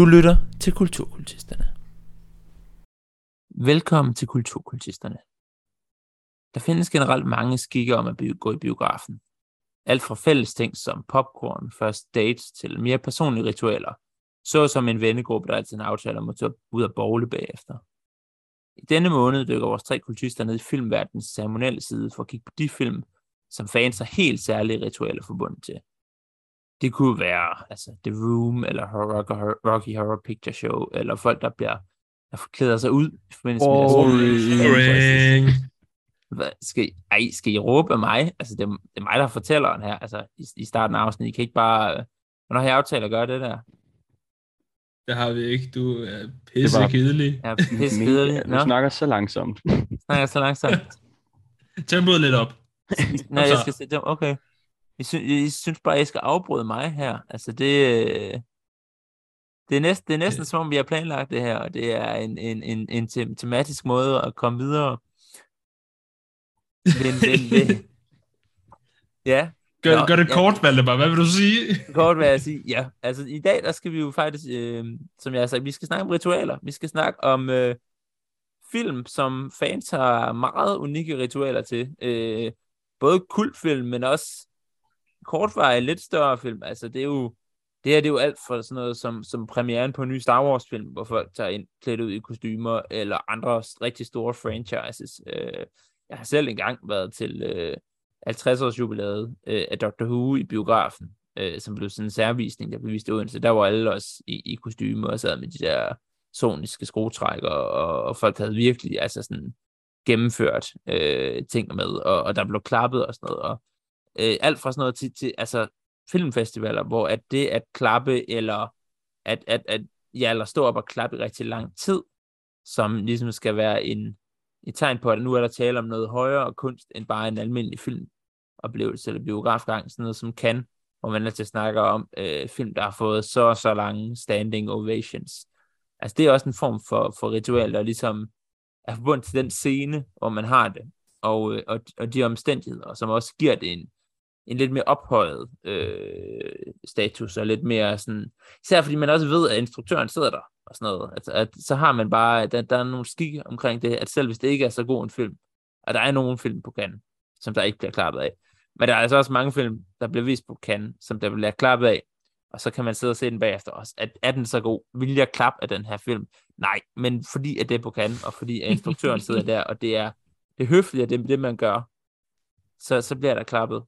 Du lytter til Kulturkultisterne. Velkommen til Kulturkultisterne. Der findes generelt mange skikke om at gå i biografen. Alt fra fælles ting som popcorn, first dates til mere personlige ritualer, så som en vennegruppe, der altid aftaler om at tage ud af bowle bagefter. I denne måned dykker vores tre kultister ned i filmverdens ceremonielle side for at kigge på de film, som fans har helt særlige ritualer forbundet til. Det kunne være altså, The Room, eller Rocky, Horror Picture Show, eller folk, der bliver der forklæder sig ud i forbindelse med deres Hvad, skal, I, ej, skal I råbe af mig? Altså, det, er, det er mig, der fortæller den her, altså, i, i starten af afsnittet. I kan ikke bare... Øh, hvornår har jeg aftalt at gøre det der? Det har vi ikke. Du er pisse var... kedelig. Ja, pisse kedelig. Du snakker så langsomt. snakker så langsomt. Tempoet lidt op. Nej, jeg skal se Okay. Jeg, sy- jeg synes bare, jeg skal afbryde mig her. Altså, det, øh, det er, næsten, det er næsten som om, vi har planlagt det her, og det er en, en, en, en tem- tematisk måde at komme videre. Men, men, men, ja. Gør, Nå, gør det ja. kort, Valdemar. Hvad vil du sige? Kort vil jeg sige, ja. Altså, i dag, der skal vi jo faktisk, øh, som jeg har sagt, vi skal snakke om ritualer. Vi skal snakke om øh, film, som fans har meget unikke ritualer til. Øh, både kultfilm, men også kortvarige, lidt større film. Altså, det er jo, det her det er jo alt for sådan noget som, som premieren på en ny Star Wars film, hvor folk tager ind klædt ud i kostymer, eller andre rigtig store franchises. Øh, jeg har selv engang været til øh, 50 års jubilæet øh, af Doctor Who i biografen, øh, som blev sådan en særvisning, der blev vist i Der var alle også i, i kostymer og sad med de der soniske skruetrækker, og, og folk havde virkelig altså sådan gennemført øh, ting med, og, og der blev klappet og sådan noget, og øh, alt fra sådan noget til, til altså filmfestivaler, hvor at det at klappe, eller at, at, at ja, eller stå op og klappe i rigtig lang tid, som ligesom skal være en, et tegn på, at nu er der tale om noget højere kunst, end bare en almindelig filmoplevelse eller biografgang, sådan noget som kan, hvor man altid til at snakke om øh, film, der har fået så og så lange standing ovations. Altså det er også en form for, for ritual, der ligesom er forbundet til den scene, hvor man har det, og, øh, og, og de omstændigheder, som også giver det en, en lidt mere ophøjet øh, status, og lidt mere sådan, især fordi man også ved, at instruktøren sidder der, og sådan noget, at, at så har man bare, der, der er nogle skik omkring det, at selv hvis det ikke er så god en film, at der er nogle film på kan, som der ikke bliver klappet af. Men der er altså også mange film, der bliver vist på kan, som der bliver klappet af, og så kan man sidde og se den bagefter også. At, er den så god? Vil jeg klappe af den her film? Nej, men fordi at det er på kan, og fordi at instruktøren sidder der, og det er det høflige, det er det, man gør, så, så bliver der klappet.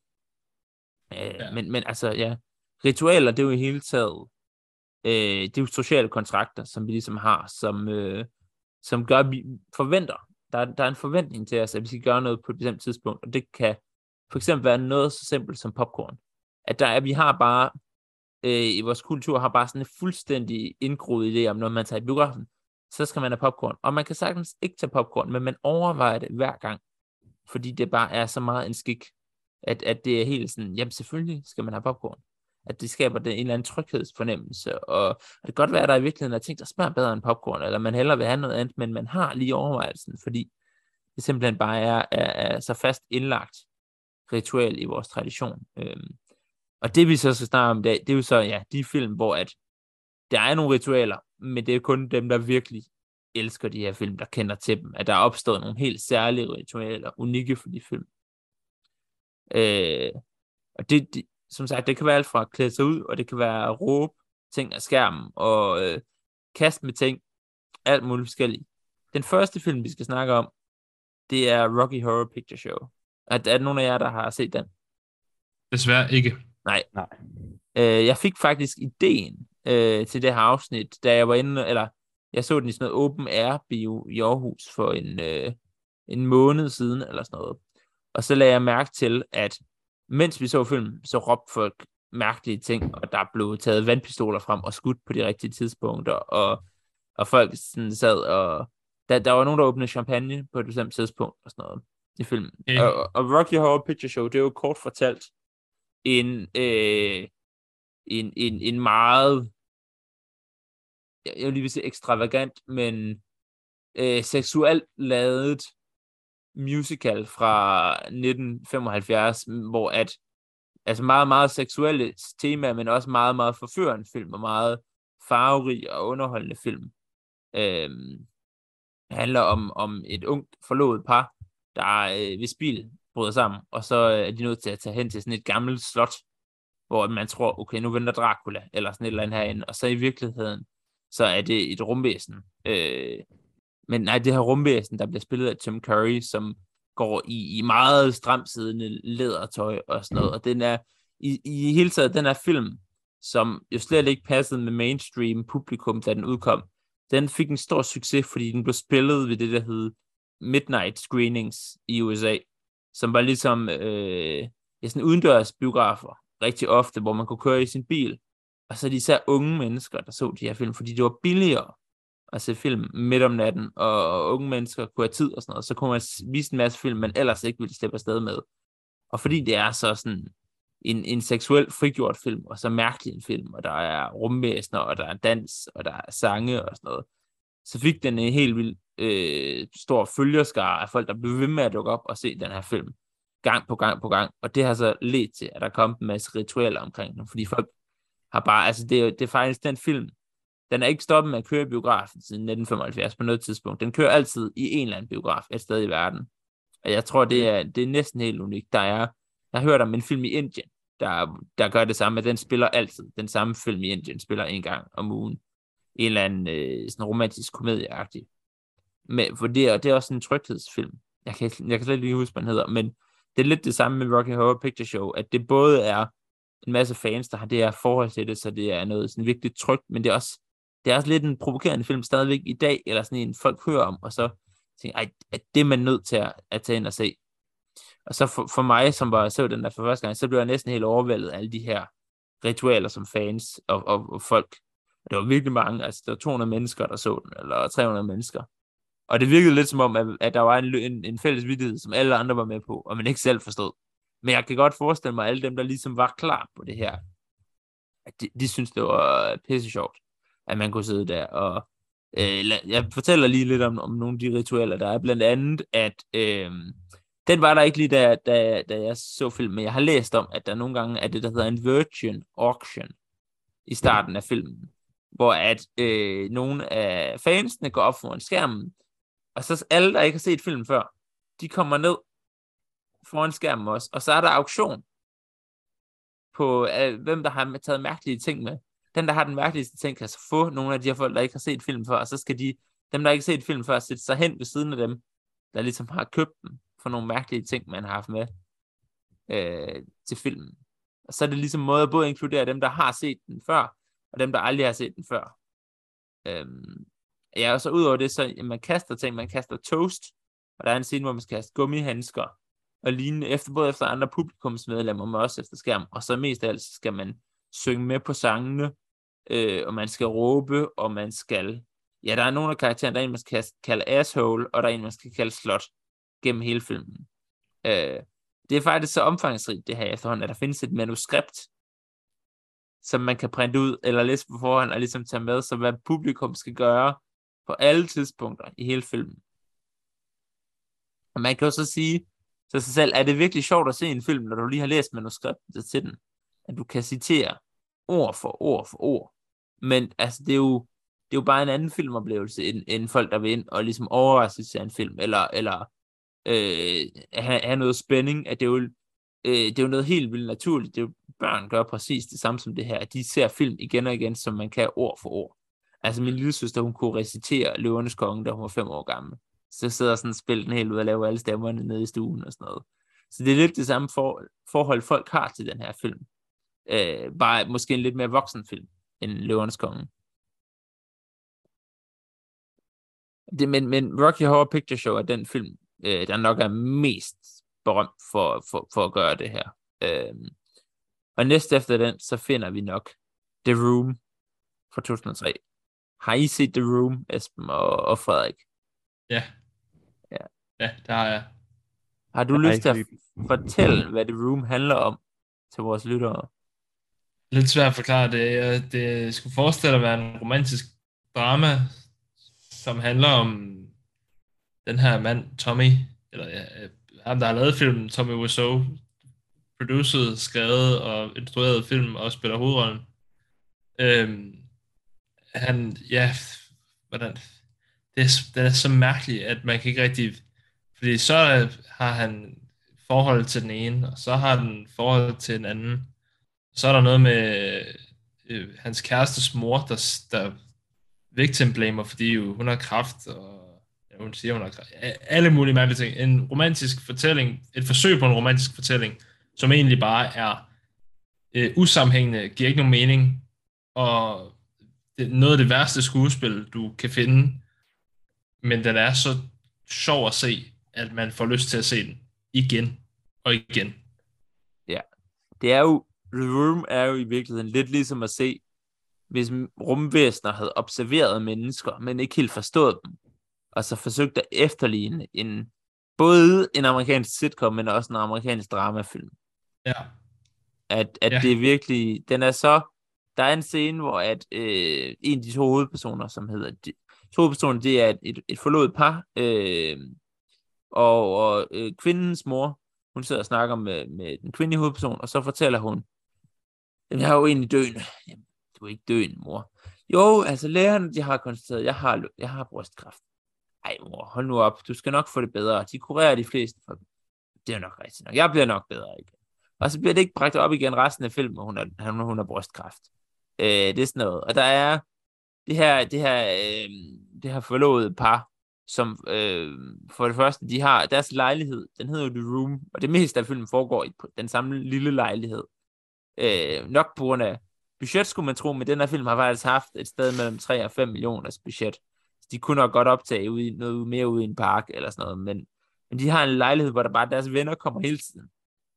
Øh, ja. men, men altså, ja, ritualer, det er jo i hele taget, øh, det er jo sociale kontrakter, som vi ligesom har, som, øh, som gør, at vi forventer, der, der er en forventning til os, at vi skal gøre noget på et bestemt tidspunkt, og det kan for eksempel være noget så simpelt som popcorn. At der er, vi har bare, øh, i vores kultur, har bare sådan en fuldstændig indgroet idé om, når man tager i biografen, så skal man have popcorn. Og man kan sagtens ikke tage popcorn, men man overvejer det hver gang, fordi det bare er så meget en skik at, at det er helt sådan, jamen selvfølgelig skal man have popcorn. At det skaber den en eller anden tryghedsfornemmelse, og, og det kan godt være, at der i virkeligheden er ting, der smager bedre end popcorn, eller man hellere vil have noget andet, men man har lige overvejelsen, fordi det simpelthen bare er, er, er så fast indlagt ritual i vores tradition. Øhm, og det vi så skal snakke om, det, det er jo så ja, de film, hvor at der er nogle ritualer, men det er kun dem, der virkelig elsker de her film, der kender til dem, at der er opstået nogle helt særlige ritualer, unikke for de film. Øh, og det, det, som sagt, det kan være alt fra at klæde sig ud, og det kan være at råbe ting af skærmen, og øh, kaste med ting, alt muligt forskelligt. Den første film, vi skal snakke om, det er Rocky Horror Picture Show. Er, er der nogen af jer, der har set den? Desværre ikke. Nej. Nej. Øh, jeg fik faktisk ideen øh, til det her afsnit, da jeg var inde, eller jeg så den i sådan noget open air bio i Aarhus for en, øh, en måned siden, eller sådan noget. Og så lagde jeg mærke til, at mens vi så filmen, så råbte folk mærkelige ting, og der blev taget vandpistoler frem og skudt på de rigtige tidspunkter, og, og folk sådan sad og... Der, der var nogen, der åbnede champagne på et bestemt tidspunkt og sådan noget i filmen. Mm. Og, og Rocky Horror Picture Show, det er jo kort fortalt en, øh, en, en, en meget jeg vil lige sige ekstravagant, men øh, seksuelt ladet musical fra 1975, hvor at altså meget, meget seksuelle tema, men også meget, meget forførende film, og meget farverig og underholdende film. Øhm, handler om, om et ungt forlovet par, der øh, ved spil bryder sammen, og så øh, er de nødt til at tage hen til sådan et gammelt slot, hvor man tror, okay, nu venter Dracula, eller sådan et eller andet herinde, og så i virkeligheden, så er det et rumvæsen. Øh, men nej, det her rumvæsen, der bliver spillet af Tim Curry, som går i, i meget stramsiddende lædertøj og sådan noget, og den er, i, i hele taget, den her film, som jo slet ikke passede med mainstream publikum, da den udkom, den fik en stor succes, fordi den blev spillet ved det, der hed midnight screenings i USA, som var ligesom øh, ja, sådan udendørs biografer, rigtig ofte, hvor man kunne køre i sin bil, og så er det især unge mennesker, der så de her film, fordi det var billigere at se film midt om natten, og unge mennesker kunne have tid og sådan noget, så kunne man vise en masse film, man ellers ikke ville slippe afsted med. Og fordi det er så sådan en, en seksuel frigjort film, og så mærkelig en film, og der er rumvæsener, og der er dans, og der er sange og sådan noget, så fik den en helt vild øh, stor følgerskare af folk, der blev ved med at dukke op og se den her film gang på gang på gang, og det har så ledt til, at der kom en masse ritualer omkring den, fordi folk har bare, altså det er, det er faktisk den film, den er ikke stoppet med at køre i biografen siden 1975 på noget tidspunkt. Den kører altid i en eller anden biograf et sted i verden. Og jeg tror, det er, det er næsten helt unikt. Der er, jeg har hørt om en film i Indien, der, der gør det samme, at den spiller altid. Den samme film i Indien spiller en gang om ugen. En eller anden øh, sådan romantisk komedieagtig. Men, for det, er, det er også en tryghedsfilm. Jeg kan, jeg kan slet ikke huske, hvad den hedder, men det er lidt det samme med Rocky Horror Picture Show, at det både er en masse fans, der har det her forhold til det, så det er noget sådan virkelig trygt, men det er også, det er også lidt en provokerende film stadigvæk i dag, eller sådan en, folk hører om, og så tænker, ej, at det er man nødt til at, at tage ind og se. Og så for, for mig, som var så den der for første gang, så blev jeg næsten helt overvældet af alle de her ritualer som fans og, og, og folk. Og det var virkelig mange, altså der var 200 mennesker, der så den, eller 300 mennesker. Og det virkede lidt som om, at, at der var en, en, en fælles vidighed, som alle andre var med på, og man ikke selv forstod. Men jeg kan godt forestille mig, at alle dem, der ligesom var klar på det her, at de, de synes, det var pisse sjovt, at man kunne sidde der. Og øh, jeg fortæller lige lidt om, om nogle af de ritualer, der er. Blandt andet, at øh, den var der ikke lige, da, da, da jeg så filmen, men jeg har læst om, at der nogle gange er det, der hedder en virgin auction i starten af filmen, hvor at øh, nogle af fansene går op foran skærmen, og så alle, der ikke har set filmen før, de kommer ned foran skærmen også, og så er der auktion på, øh, hvem der har taget mærkelige ting med. Den, der har den mærkeligste ting, kan så få nogle af de her folk, der ikke har set filmen før, og så skal de, dem, der ikke har set filmen før, sætte sig hen ved siden af dem, der ligesom har købt dem for nogle mærkelige ting, man har haft med øh, til filmen. Og så er det ligesom måde at både inkludere dem, der har set den før, og dem, der aldrig har set den før. Øhm, ja, og så ud over det, så man kaster ting, man kaster toast, og der er en scene, hvor man skal kaste gummihandsker, og lignende, efter, både efter andre publikumsmedlemmer, men også efter skærm, og så mest af alt skal man synge med på sangene, øh, og man skal råbe, og man skal, ja, der er nogle af karaktererne, der er en, man skal kalde asshole, og der er en, man skal kalde slot, gennem hele filmen. Øh, det er faktisk så omfangsrigt, det her efterhånden, at der findes et manuskript, som man kan printe ud, eller læse på forhånd, og ligesom tage med, så hvad publikum skal gøre på alle tidspunkter i hele filmen. Og man kan jo så sige til sig selv, er det virkelig sjovt at se en film, når du lige har læst manuskriptet til den? At du kan citere ord for ord for ord. Men altså, det er jo, det er jo bare en anden filmoplevelse, end, end folk, der vil ind og ligesom overraske sig en film, eller, eller øh, have, have noget spænding, at det er jo, øh, det er jo noget helt vildt naturligt. Det er jo, børn gør præcis det samme som det her, at de ser film igen og igen, som man kan ord for ord. Altså min lille søster, hun kunne recitere Løvernes Konge, da hun var fem år gammel. Så sidder sådan og spiller den helt ud og laver alle stemmerne nede i stuen og sådan noget. Så det er lidt det samme for, forhold, folk har til den her film. Øh, bare måske en lidt mere voksen film end Løvernes Konge. Det, men, men Rocky Horror Picture Show er den film, øh, der nok er mest berømt for, for, for at gøre det her. Øh, og næste efter den, så finder vi nok The Room fra 2003. Har I set The Room, Esben og, og Frederik? Ja. Ja. Ja, det har jeg. Har du Jeg lyst til at fortælle, hvad The Room handler om til vores lyttere? Lidt svært at forklare det. Det skulle forestille at være en romantisk drama, som handler om den her mand, Tommy, eller ja, øh, ham, der har lavet filmen, Tommy Wiseau, produceret, skrevet og instrueret film og spiller hovedrollen. Øhm, han, ja, hvordan, det er, det er så mærkeligt, at man kan ikke rigtig, fordi så har han forhold til den ene, og så har han forhold til den anden. Så er der noget med øh, hans kærestes mor, der, der victim blamer, fordi jo, hun har kraft, og ja, hun siger, hun har kraft. Alle mulige mærkelige ting. En romantisk fortælling, et forsøg på en romantisk fortælling, som egentlig bare er øh, usammenhængende, giver ikke nogen mening, og det er noget af det værste skuespil, du kan finde, men den er så sjov at se, at man får lyst til at se den igen og igen. Ja, det er jo, The Room er jo i virkeligheden lidt ligesom at se, hvis rumvæsener havde observeret mennesker, men ikke helt forstået dem, og så forsøgt at efterligne en, både en amerikansk sitcom, men også en amerikansk dramafilm. Ja. At, at ja. det er virkelig, den er så, der er en scene, hvor at øh, en af de to hovedpersoner, som hedder, de, to hovedpersoner, det er et, et, et forlovet par, øh, og, og øh, kvindens mor, hun sidder og snakker med, med den kvindelige hovedperson, og så fortæller hun, jeg er jo egentlig døende. Jamen, du er ikke døende, mor. Jo, altså lægerne, de har konstateret, jeg har, jeg har brystkræft. Ej, mor, hold nu op. Du skal nok få det bedre. De kurerer de fleste for dem. Det er nok rigtigt nok. Jeg bliver nok bedre igen. Og så bliver det ikke bragt op igen resten af filmen, hun har, hun har brystkræft. Øh, det er sådan noget. Og der er det her, det her, øh, det her forlovede par, som øh, for det første, de har deres lejlighed, den hedder The Room, og det meste af filmen foregår i den samme lille lejlighed. Øh, nok på grund af budget, skulle man tro, men den her film har faktisk haft et sted mellem 3 og 5 millioners budget. Så de kunne nok godt optage ud i, noget mere ud i en park eller sådan noget, men, men de har en lejlighed, hvor der bare deres venner kommer hele tiden.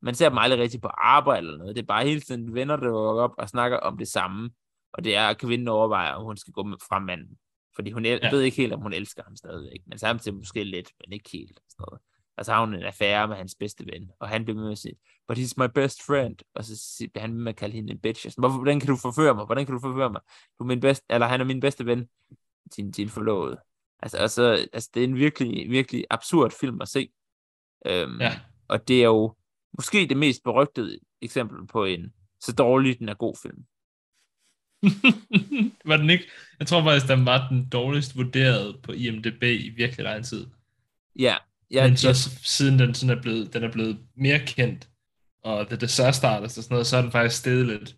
Man ser dem aldrig rigtig på arbejde eller noget. Det er bare hele tiden venner, der går op og snakker om det samme. Og det er, at kvinden overvejer, om hun skal gå med fra manden. Fordi hun ja. ved ikke helt, om hun elsker ham stadigvæk. Men samtidig måske lidt, men ikke helt. Sådan noget. Og så har hun en affære med hans bedste ven. Og han bliver med at sige, but he's my best friend. Og så bliver han med at kalde hende en bitch. Sådan, Hvorfor, hvordan kan du forføre mig? Hvordan kan du forføre mig? Du er min bedste, eller han er min bedste ven. Din, din forlovede. Altså, altså, altså, det er en virkelig, virkelig absurd film at se. Øhm, ja. Og det er jo måske det mest berygtede eksempel på en så dårlig, den er god film. var den ikke? Jeg tror faktisk, den var den dårligst vurderet på IMDb i virkelig lang tid. Ja. Ja Men så ja. siden den, sådan er blevet, den er blevet mere kendt, og The Disaster Artist og sådan noget, så er den faktisk steget lidt.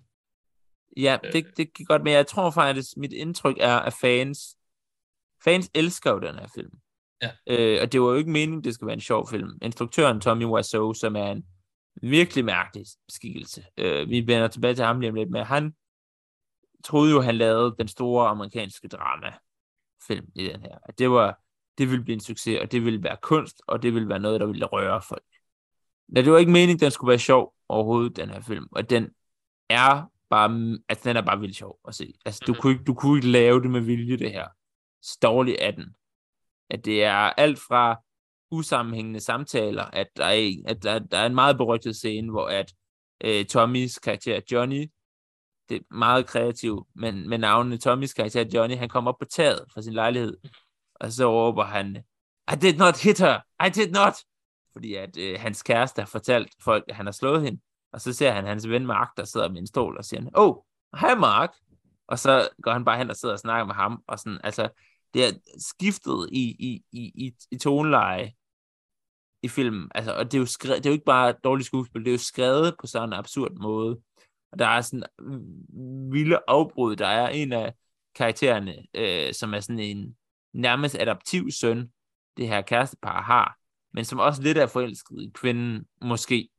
Ja, det, det kan godt, men jeg tror faktisk, mit indtryk er, at fans, fans elsker jo den her film. Ja. Øh, og det var jo ikke meningen, det skulle være en sjov film. Instruktøren Tommy Wiseau, som er en virkelig mærkelig skikkelse. Øh, vi vender tilbage til ham lige om lidt, men han troede jo, han lavede den store amerikanske drama-film i den her. Det, var, det ville blive en succes, og det ville være kunst, og det ville være noget, der ville røre folk. Men det var ikke meningen, den skulle være sjov overhovedet, den her film. Og den er bare, altså den er bare vildt sjov at se. Altså du kunne, ikke, du kunne ikke lave det med vilje, det her. Så dårlig er den. At det er alt fra usammenhængende samtaler, at der er, at der, der er en meget berygtet scene, hvor at øh, Tommys karakter Johnny det er meget kreativt, men med navnene Tommys karakter Johnny, han kommer op på taget fra sin lejlighed, og så råber han, I did not hit her, I did not, fordi at øh, hans kæreste har fortalt folk, at han har slået hende, og så ser han hans ven Mark, der sidder med en stol, og siger, oh, hej Mark, og så går han bare hen og sidder og snakker med ham, og sådan, altså, det er skiftet i, i, i, i, i toneleje i filmen, altså, og det er jo, skrevet, det er jo ikke bare dårligt skuespil, det er jo skrevet på sådan en absurd måde, og der er sådan mm, vilde afbrud. Der er en af karaktererne, øh, som er sådan en nærmest adaptiv søn, det her kærestepar har, men som også lidt er forelsket i kvinden, måske.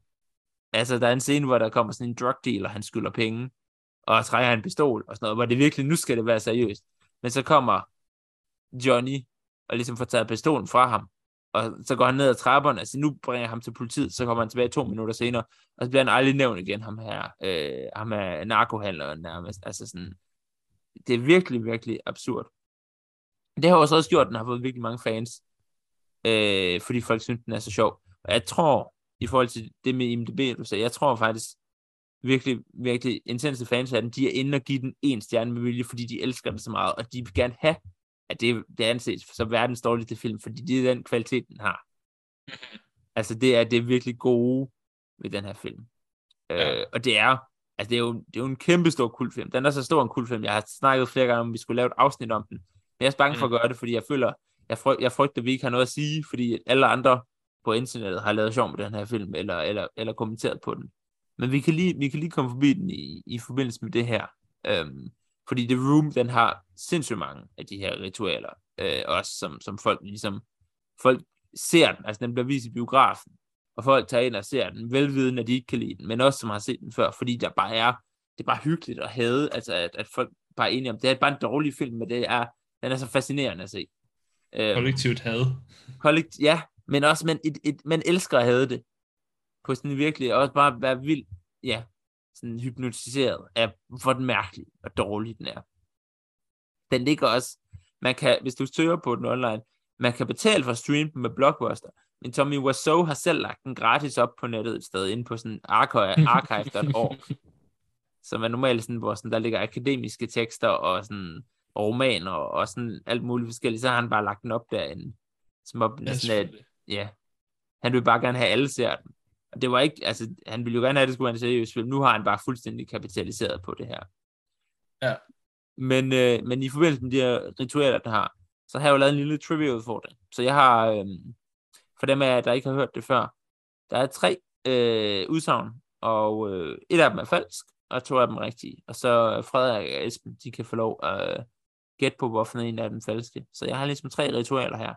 Altså, der er en scene, hvor der kommer sådan en drug dealer, han skylder penge, og trækker en pistol og sådan noget, hvor det virkelig, nu skal det være seriøst. Men så kommer Johnny og ligesom får taget pistolen fra ham, og så går han ned ad trapperne, altså nu bringer jeg ham til politiet, så kommer han tilbage to minutter senere, og så bliver han aldrig nævnt igen, ham her, øh, ham er narkohandleren nærmest, altså sådan, det er virkelig, virkelig absurd. Det har også også gjort, at den har fået virkelig mange fans, øh, fordi folk synes, den er så sjov. Og jeg tror, i forhold til det med IMDb, du sagde, jeg tror faktisk, virkelig, virkelig intense fans af den, de er inde og give den en stjerne med vilje, fordi de elsker den så meget, og de vil gerne have at det, det anses som verdens dårligste film, fordi det er den kvalitet, den har. Altså, det er det er virkelig gode ved den her film. Øh, ja. Øh, og det er, Altså, det er, jo, det er jo en kæmpe stor kultfilm. Den er så stor en kultfilm. Jeg har snakket flere gange om, vi skulle lave et afsnit om den. Men jeg er bange for at mm. gøre det, fordi jeg føler, jeg, fryg, jeg frygter, at vi ikke har noget at sige, fordi alle andre på internettet har lavet sjov med den her film, eller, eller, eller kommenteret på den. Men vi kan lige, vi kan lige komme forbi den i, i forbindelse med det her. Øhm, fordi The Room, den har sindssygt mange af de her ritualer, øh, også som, som folk ligesom, folk ser den, altså den bliver vist i biografen, og folk tager ind og ser den, velvidende, at de ikke kan lide den, men også som har set den før, fordi der bare er, det er bare hyggeligt at have, altså at, at folk bare er enige om, det er bare en dårlig film, men det er, den er så fascinerende at se. Øhm, Kollektivt had. Kollekt, ja, men også, man, et, et, man elsker at have det. På sådan virkelig, også bare være vild, ja, sådan hypnotiseret af, hvor den mærkelig og dårlig den er. Den ligger også, man kan, hvis du søger på den online, man kan betale for at streame den med Blockbuster, men Tommy Wiseau har selv lagt den gratis op på nettet et sted, inde på sådan archive.org, som er normalt sådan, hvor sådan, der ligger akademiske tekster og sådan og romaner og sådan alt muligt forskelligt, så har han bare lagt den op derinde. Som op, ja, sådan, at, ja, han vil bare gerne have alle ser den. Og det var ikke, altså, han ville jo gerne have, at det skulle være en seriøs film. Nu har han bare fuldstændig kapitaliseret på det her. Ja. Men, øh, men i forbindelse med de her ritualer, der har, så har jeg jo lavet en lille trivia-udfordring. Så jeg har, øh, for dem af jer, der ikke har hørt det før, der er tre øh, udsagn, og øh, et af dem er falsk, og to af dem er rigtige. Og så Frederik og Esben, de kan få lov at øh, gætte på, hvorfor en af dem falske. Så jeg har ligesom tre ritualer her.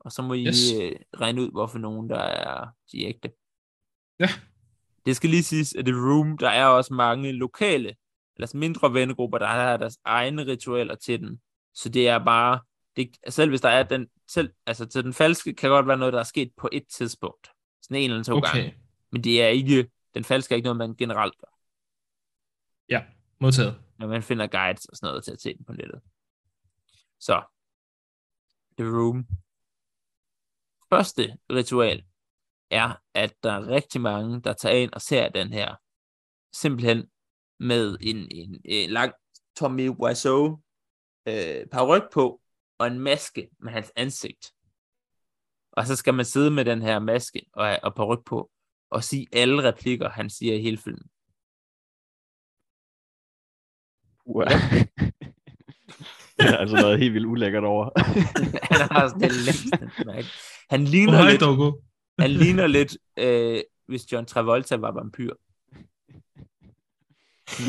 Og så må I yes. øh, regne ud, hvorfor nogen, der er de ægte. Ja. Det skal lige siges, at The Room, der er også mange lokale, eller mindre vennegrupper, der har deres egne ritualer til den. Så det er bare, det, selv hvis der er den, selv, altså til den falske, kan godt være noget, der er sket på et tidspunkt. Sådan en eller to okay. gange. Men det er ikke, den falske er ikke noget, man generelt gør. Ja, modtaget. Når man finder guides og sådan noget til at se den på nettet. Så, The Room. Første ritual er, at der er rigtig mange, der tager ind og ser den her simpelthen med en, en, en lang Tommy Wiseau øh, paryk på og en maske med hans ansigt. Og så skal man sidde med den her maske og, og paryk på og sige alle replikker, han siger i hele filmen. Wow. er altså noget helt vildt ulækkert over. han har sådan det lemste Han ligner oh, lidt, han ligner lidt, øh, hvis John Travolta var vampyr.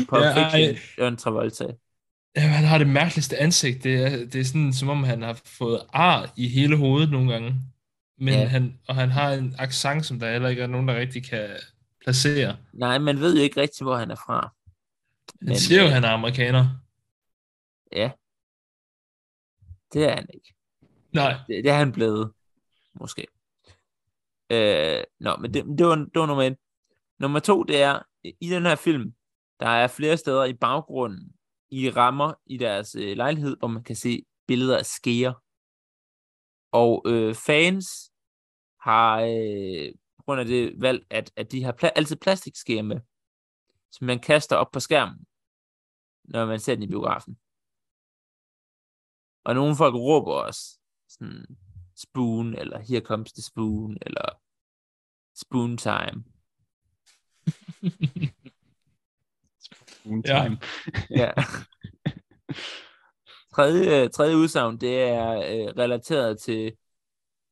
På ja, John Travolta. Ja, han har det mærkeligste ansigt. Det er, det er sådan, som om han har fået ar i hele hovedet nogle gange. Men ja. han, og han har en accent, som der heller ikke er nogen, der rigtig kan placere. Nej, man ved jo ikke rigtig, hvor han er fra. Han Men, siger jo, at han er amerikaner. Ja. Det er han ikke. Nej. Det, det er han blevet. Måske. Øh, nå, men det, det, var, det var nummer et. Nummer to, det er, i den her film, der er flere steder i baggrunden, i rammer i deres øh, lejlighed, hvor man kan se billeder af skeer. Og øh, fans har øh, på grund af det valgt, at, at de har pla- altid plastikskeer med, som man kaster op på skærmen, når man ser den i biografen. Og nogle folk råber også sådan spoon, eller here comes the spoon, eller spoon time. spoon time. Ja. ja. Tredje, tredje udsagn, det er øh, relateret til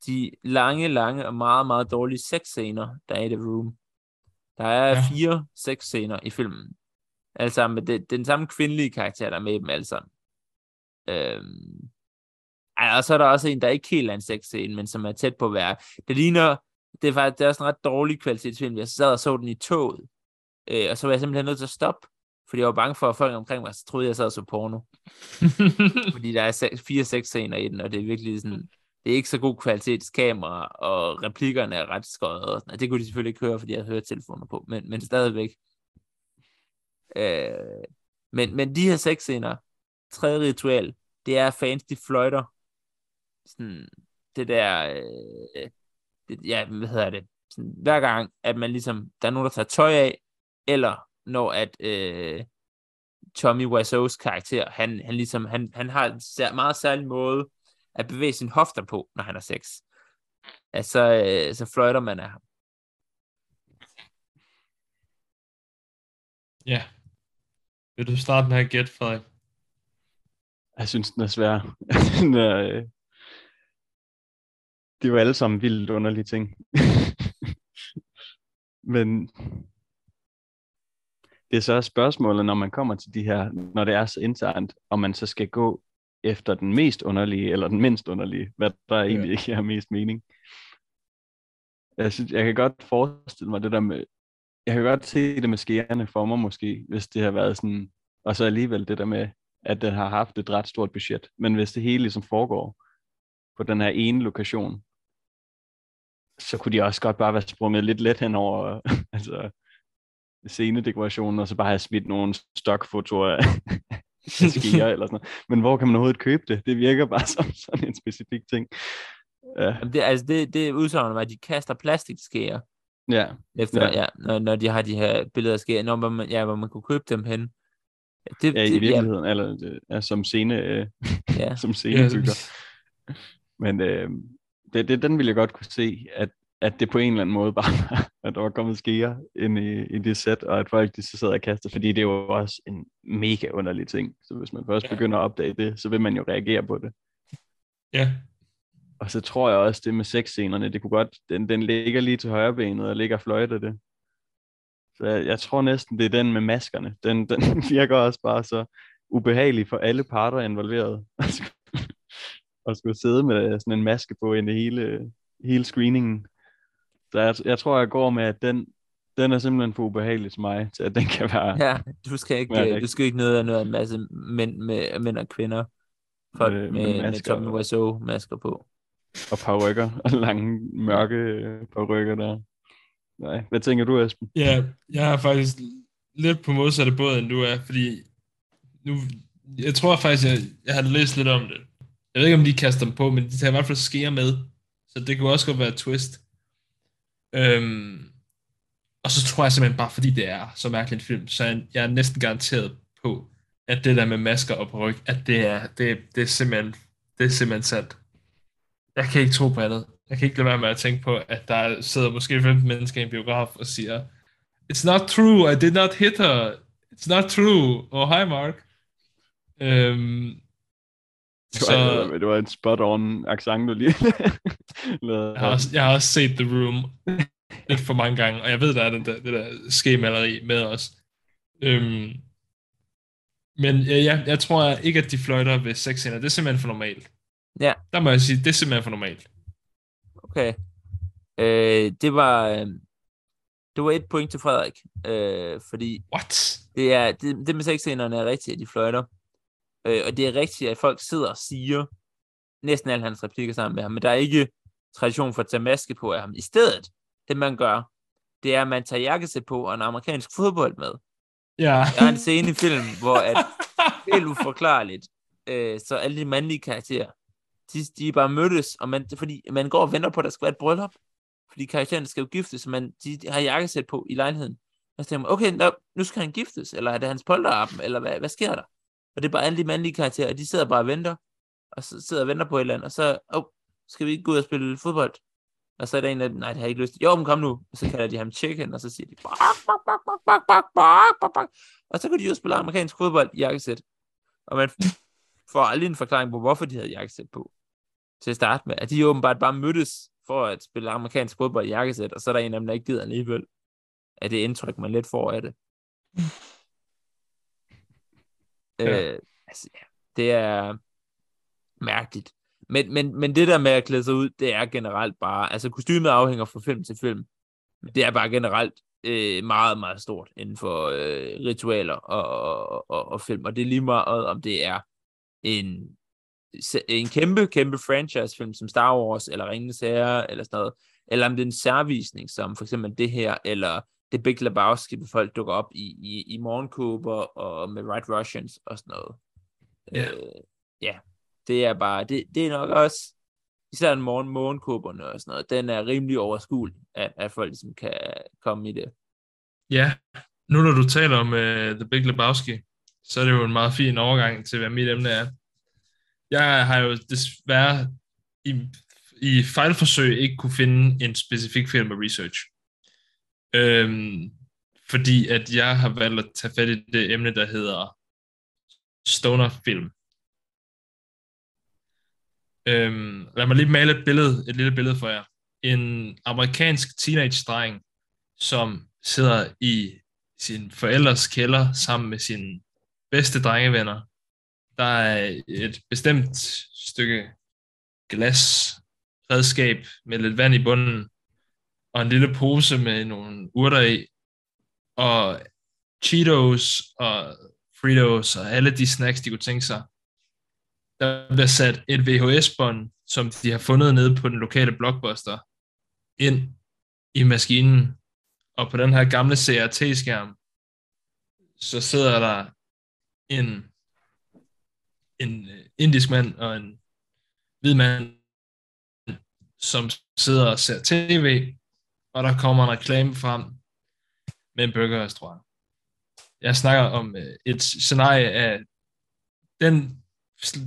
de lange, lange og meget, meget dårlige sexscener, der er i The Room. Der er ja. fire sexscener i filmen. Altså med det, den samme kvindelige karakter, der er med dem alle sammen. Øhm, og så er der også en, der ikke helt er en sexscene, men som er tæt på at være. Det ligner, det er faktisk det er sådan en ret dårlig kvalitetsfilm. Jeg sad og så den i toget, øh, og så var jeg simpelthen nødt til at stoppe, fordi jeg var bange for, at folk omkring mig så troede, jeg sad og så porno. fordi der er fire sexscener i den, og det er virkelig sådan, det er ikke så god kvalitetskamera, og replikkerne er ret skøjet. Og sådan. Det kunne de selvfølgelig ikke høre, fordi jeg havde telefoner på, men, men stadigvæk. Øh, men, men de her sexscener, tredje ritual, det er fans, de fløjter sådan, det der, øh, det, ja, hvad hedder det, sådan, hver gang, at man ligesom, der er nogen, der tager tøj af, eller når at øh, Tommy Wiseau's karakter, han, han ligesom, han, han har en sær, meget særlig måde at bevæge sin hofter på, når han har sex. Altså, øh, så fløjter man af ham. Ja. Vil du starte med at gætte, Frederik? Jeg synes, den er svær. den er, øh, det er jo alle sammen vildt underlige ting. Men det er så spørgsmålet, når man kommer til de her, når det er så internt, om man så skal gå efter den mest underlige, eller den mindst underlige, hvad der ja. egentlig ikke har mest mening. Jeg, synes, jeg kan godt forestille mig det der med, jeg kan godt se det med skærene for mig måske, hvis det har været sådan, og så alligevel det der med, at den har haft et ret stort budget. Men hvis det hele ligesom foregår på den her ene lokation, så kunne de også godt bare være sprunget lidt let hen over altså, scenedekorationen, og så bare have smidt nogle stokfotoer af skier eller sådan noget. Men hvor kan man overhovedet købe det? Det virker bare som sådan en specifik ting. Ja. Det, altså det, det udsagn at de kaster plastikskeer. Ja. Efter, ja. ja når, når, de har de her billeder af skeer, når man, ja, hvor man kunne købe dem hen. Det, ja, i det, virkeligheden, ja. eller det, ja, som scene, øh, ja. som scenebygger. Men øh, det, det, den ville jeg godt kunne se, at, at det på en eller anden måde bare, at der var kommet skeer ind i, i det sæt, og at folk de så sad og kastede, fordi det er jo også en mega underlig ting. Så hvis man først ja. begynder at opdage det, så vil man jo reagere på det. Ja. Og så tror jeg også, det med sexscenerne, det kunne godt, den, den ligger lige til højre benet og ligger fløjter det. Så jeg, jeg tror næsten, det er den med maskerne. Den, den virker også bare så ubehagelig for alle parter involveret. og skulle sidde med sådan en maske på i hele, hele screeningen. Så jeg, jeg tror, jeg går med, at den, den er simpelthen for ubehagelig til mig, til at den kan være... Ja, du skal ikke, du skal ikke noget af noget en masse mænd, med, mænd og kvinder. Folk med, med, med, med Tommy Wiseau masker på. Og parrykker, og lange mørke parrykker der. Nej, hvad tænker du, Esben? Ja, jeg er faktisk lidt på modsatte båd, end du er, fordi nu, jeg tror faktisk, jeg, jeg har læst lidt om det. Jeg ved ikke, om de kaster dem på, men de tager i hvert fald skære med. Så det kunne også godt være et twist. Øhm, og så tror jeg simpelthen bare, fordi det er så mærkelig en film, så jeg, jeg er næsten garanteret på, at det der med masker og ryg, at det er, det, det er simpelthen, det er simpelthen sandt. Jeg kan ikke tro på andet. Jeg kan ikke lade være med at tænke på, at der sidder måske 15 mennesker i en biograf og siger, It's not true, I did not hit her. It's not true. Oh, hi Mark. Øhm, det var, så, det var en spot-on accent, du lige jeg, har også, jeg har også set The Room lidt for mange gange, og jeg ved, der er den der, det der skemaleri med os. Øhm, men ja, ja, jeg tror ikke, at de fløjter ved sexscener. Det er simpelthen for normalt. Ja. Der må jeg sige, det er simpelthen for normalt. Okay. Øh, det var... Øh, det var et point til Frederik, øh, fordi... What? Det, er, det, det med sexscenerne er rigtigt, at de fløjter. Øh, og det er rigtigt, at folk sidder og siger næsten alle hans replikker sammen med ham, men der er ikke tradition for at tage maske på af ham. I stedet, det man gør, det er, at man tager jakkesæt på og en amerikansk fodbold med. Ja. Der er en scene i film, hvor at helt uforklarligt, øh, så alle de mandlige karakterer, de, de bare mødtes, og man, fordi man går og venter på, at der skal være et bryllup, fordi karaktererne skal jo giftes, man, de, de har jakkesæt på i lejligheden. Og så tænker man, okay, nå, nu skal han giftes, eller er det hans polterappen, eller hvad, hvad sker der? Og det er bare alle de mandlige karakterer, de sidder bare og venter, og så sidder og venter på et eller andet, og så, oh, skal vi ikke gå ud og spille fodbold? Og så er der en af dem, nej, det har jeg ikke lyst til. Jo, men kom nu. Og så kalder de ham chicken, og så siger de, bak, bak, bak, bak, bak, bak, bak, bak. og så kan de jo spille amerikansk fodbold i jakkesæt. Og man får aldrig en forklaring på, hvorfor de havde jakkesæt på. Til at starte med. At de åbenbart bare mødtes for at spille amerikansk fodbold i jakkesæt, og så er der en af dem, der ikke gider alligevel. Af det indtryk, man lidt får af det. Ja. Øh, altså, ja, det er mærkeligt. Men, men, men det der med at klæde sig ud, det er generelt bare, altså kostymet afhænger fra film til film. Men det er bare generelt øh, meget, meget stort inden for øh, ritualer og, og, og, og film. Og det er lige meget, om det er en, en kæmpe, kæmpe franchise-film som Star Wars, eller Ringens Herre, eller sådan noget. Eller om det er en særvisning, som for eksempel det her, eller det Big Lebowski, hvor folk dukker op i, i, i morgenkåber og med Right Russians og sådan noget. Ja. Øh, ja, det er bare, det, det er nok også, især morgen, morgenkåberne og sådan noget, den er rimelig overskuelig, at, at folk ligesom kan komme i det. Ja, nu når du taler om uh, The Big Lebowski, så er det jo en meget fin overgang til, hvad mit emne er. Jeg har jo desværre i, i fejlforsøg ikke kunne finde en specifik film med research. Øhm, fordi at jeg har valgt at tage fat i det emne, der hedder stoner film. Øhm, lad mig lige male et billede, et lille billede for jer. En amerikansk teenage-dreng, som sidder i sin forældres kælder sammen med sin bedste drengevenner. Der er et bestemt stykke glas, redskab med lidt vand i bunden, og en lille pose med nogle urter i, og Cheetos og Fritos og alle de snacks, de kunne tænke sig. Der bliver sat et VHS-bånd, som de har fundet nede på den lokale blockbuster, ind i maskinen. Og på den her gamle CRT-skærm, så sidder der en, en øh, indisk mand og en hvid mand, som sidder og ser tv, og der kommer en reklame frem med en burgerrestaurant. Jeg snakker om øh, et scenarie af den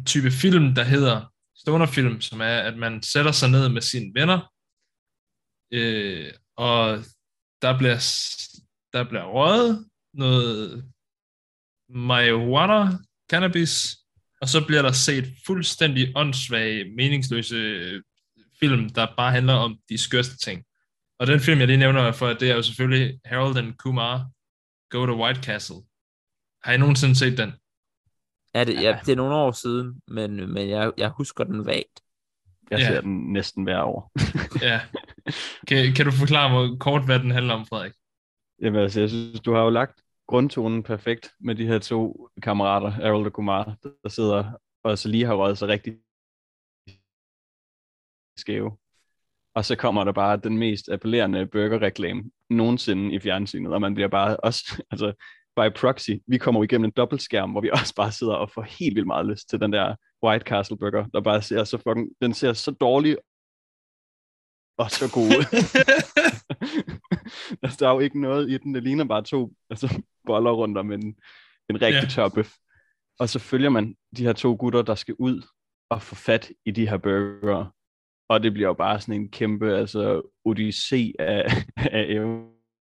type film, der hedder stonerfilm, som er, at man sætter sig ned med sine venner, øh, og der bliver, der bliver røget noget marijuana, cannabis, og så bliver der set fuldstændig åndssvage, meningsløse film, der bare handler om de skørste ting. Og den film, jeg lige nævner for, det er jo selvfølgelig Harold and Kumar Go to White Castle. Har I nogensinde set den? Ja, det, ja, det er nogle år siden, men, men jeg, jeg husker den vagt. Jeg Ja. ser den næsten hver år. Ja. Kan, kan du forklare mig kort, hvad den handler om, Frederik? Jamen altså, jeg synes, du har jo lagt grundtonen perfekt med de her to kammerater, Harold og Kumar, der sidder og så lige har røget sig rigtig skæve. Og så kommer der bare den mest appellerende burgerreklame nogensinde i fjernsynet, og man bliver bare også, altså by proxy, vi kommer igennem en dobbeltskærm, hvor vi også bare sidder og får helt vildt meget lyst til den der White Castle burger, der bare ser så fucking, den ser så dårlig og så god ud. altså, der er jo ikke noget i den, det ligner bare to altså, boller rundt om en, en rigtig Ja. tør bøf. Og så følger man de her to gutter, der skal ud og få fat i de her burger. Og det bliver jo bare sådan en kæmpe altså, odyssé af, af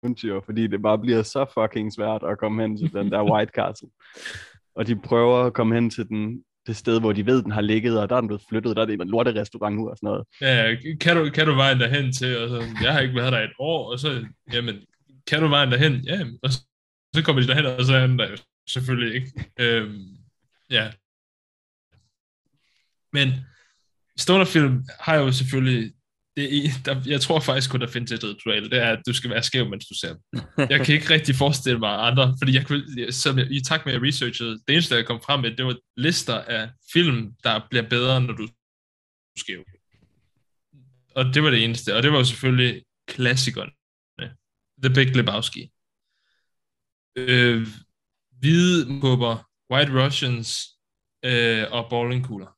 eventyr, fordi det bare bliver så fucking svært at komme hen til den der White Castle. Og de prøver at komme hen til den, det sted, hvor de ved, den har ligget, og der er den blevet flyttet, der er det en lorterestaurant ud og sådan noget. Ja, kan du, kan du vejen derhen til? Og så, jeg har ikke været der et år, og så, jamen, kan du vejen derhen? Ja, og så, så kommer de derhen, og så er han der jo selvfølgelig ikke. Øhm, ja. Men stonerfilm har jo selvfølgelig, det der, jeg tror faktisk kun, der findes et ritual, det er, at du skal være skæv, mens du ser dem. Jeg kan ikke rigtig forestille mig andre, fordi jeg kunne, som jeg, i takt med, at jeg researchede, det eneste, jeg kom frem med, det var lister af film, der bliver bedre, når du er skæv. Og det var det eneste, og det var jo selvfølgelig klassikerne. The Big Lebowski. Øh, hvide kåber, White Russians øh, og bowlingkugler.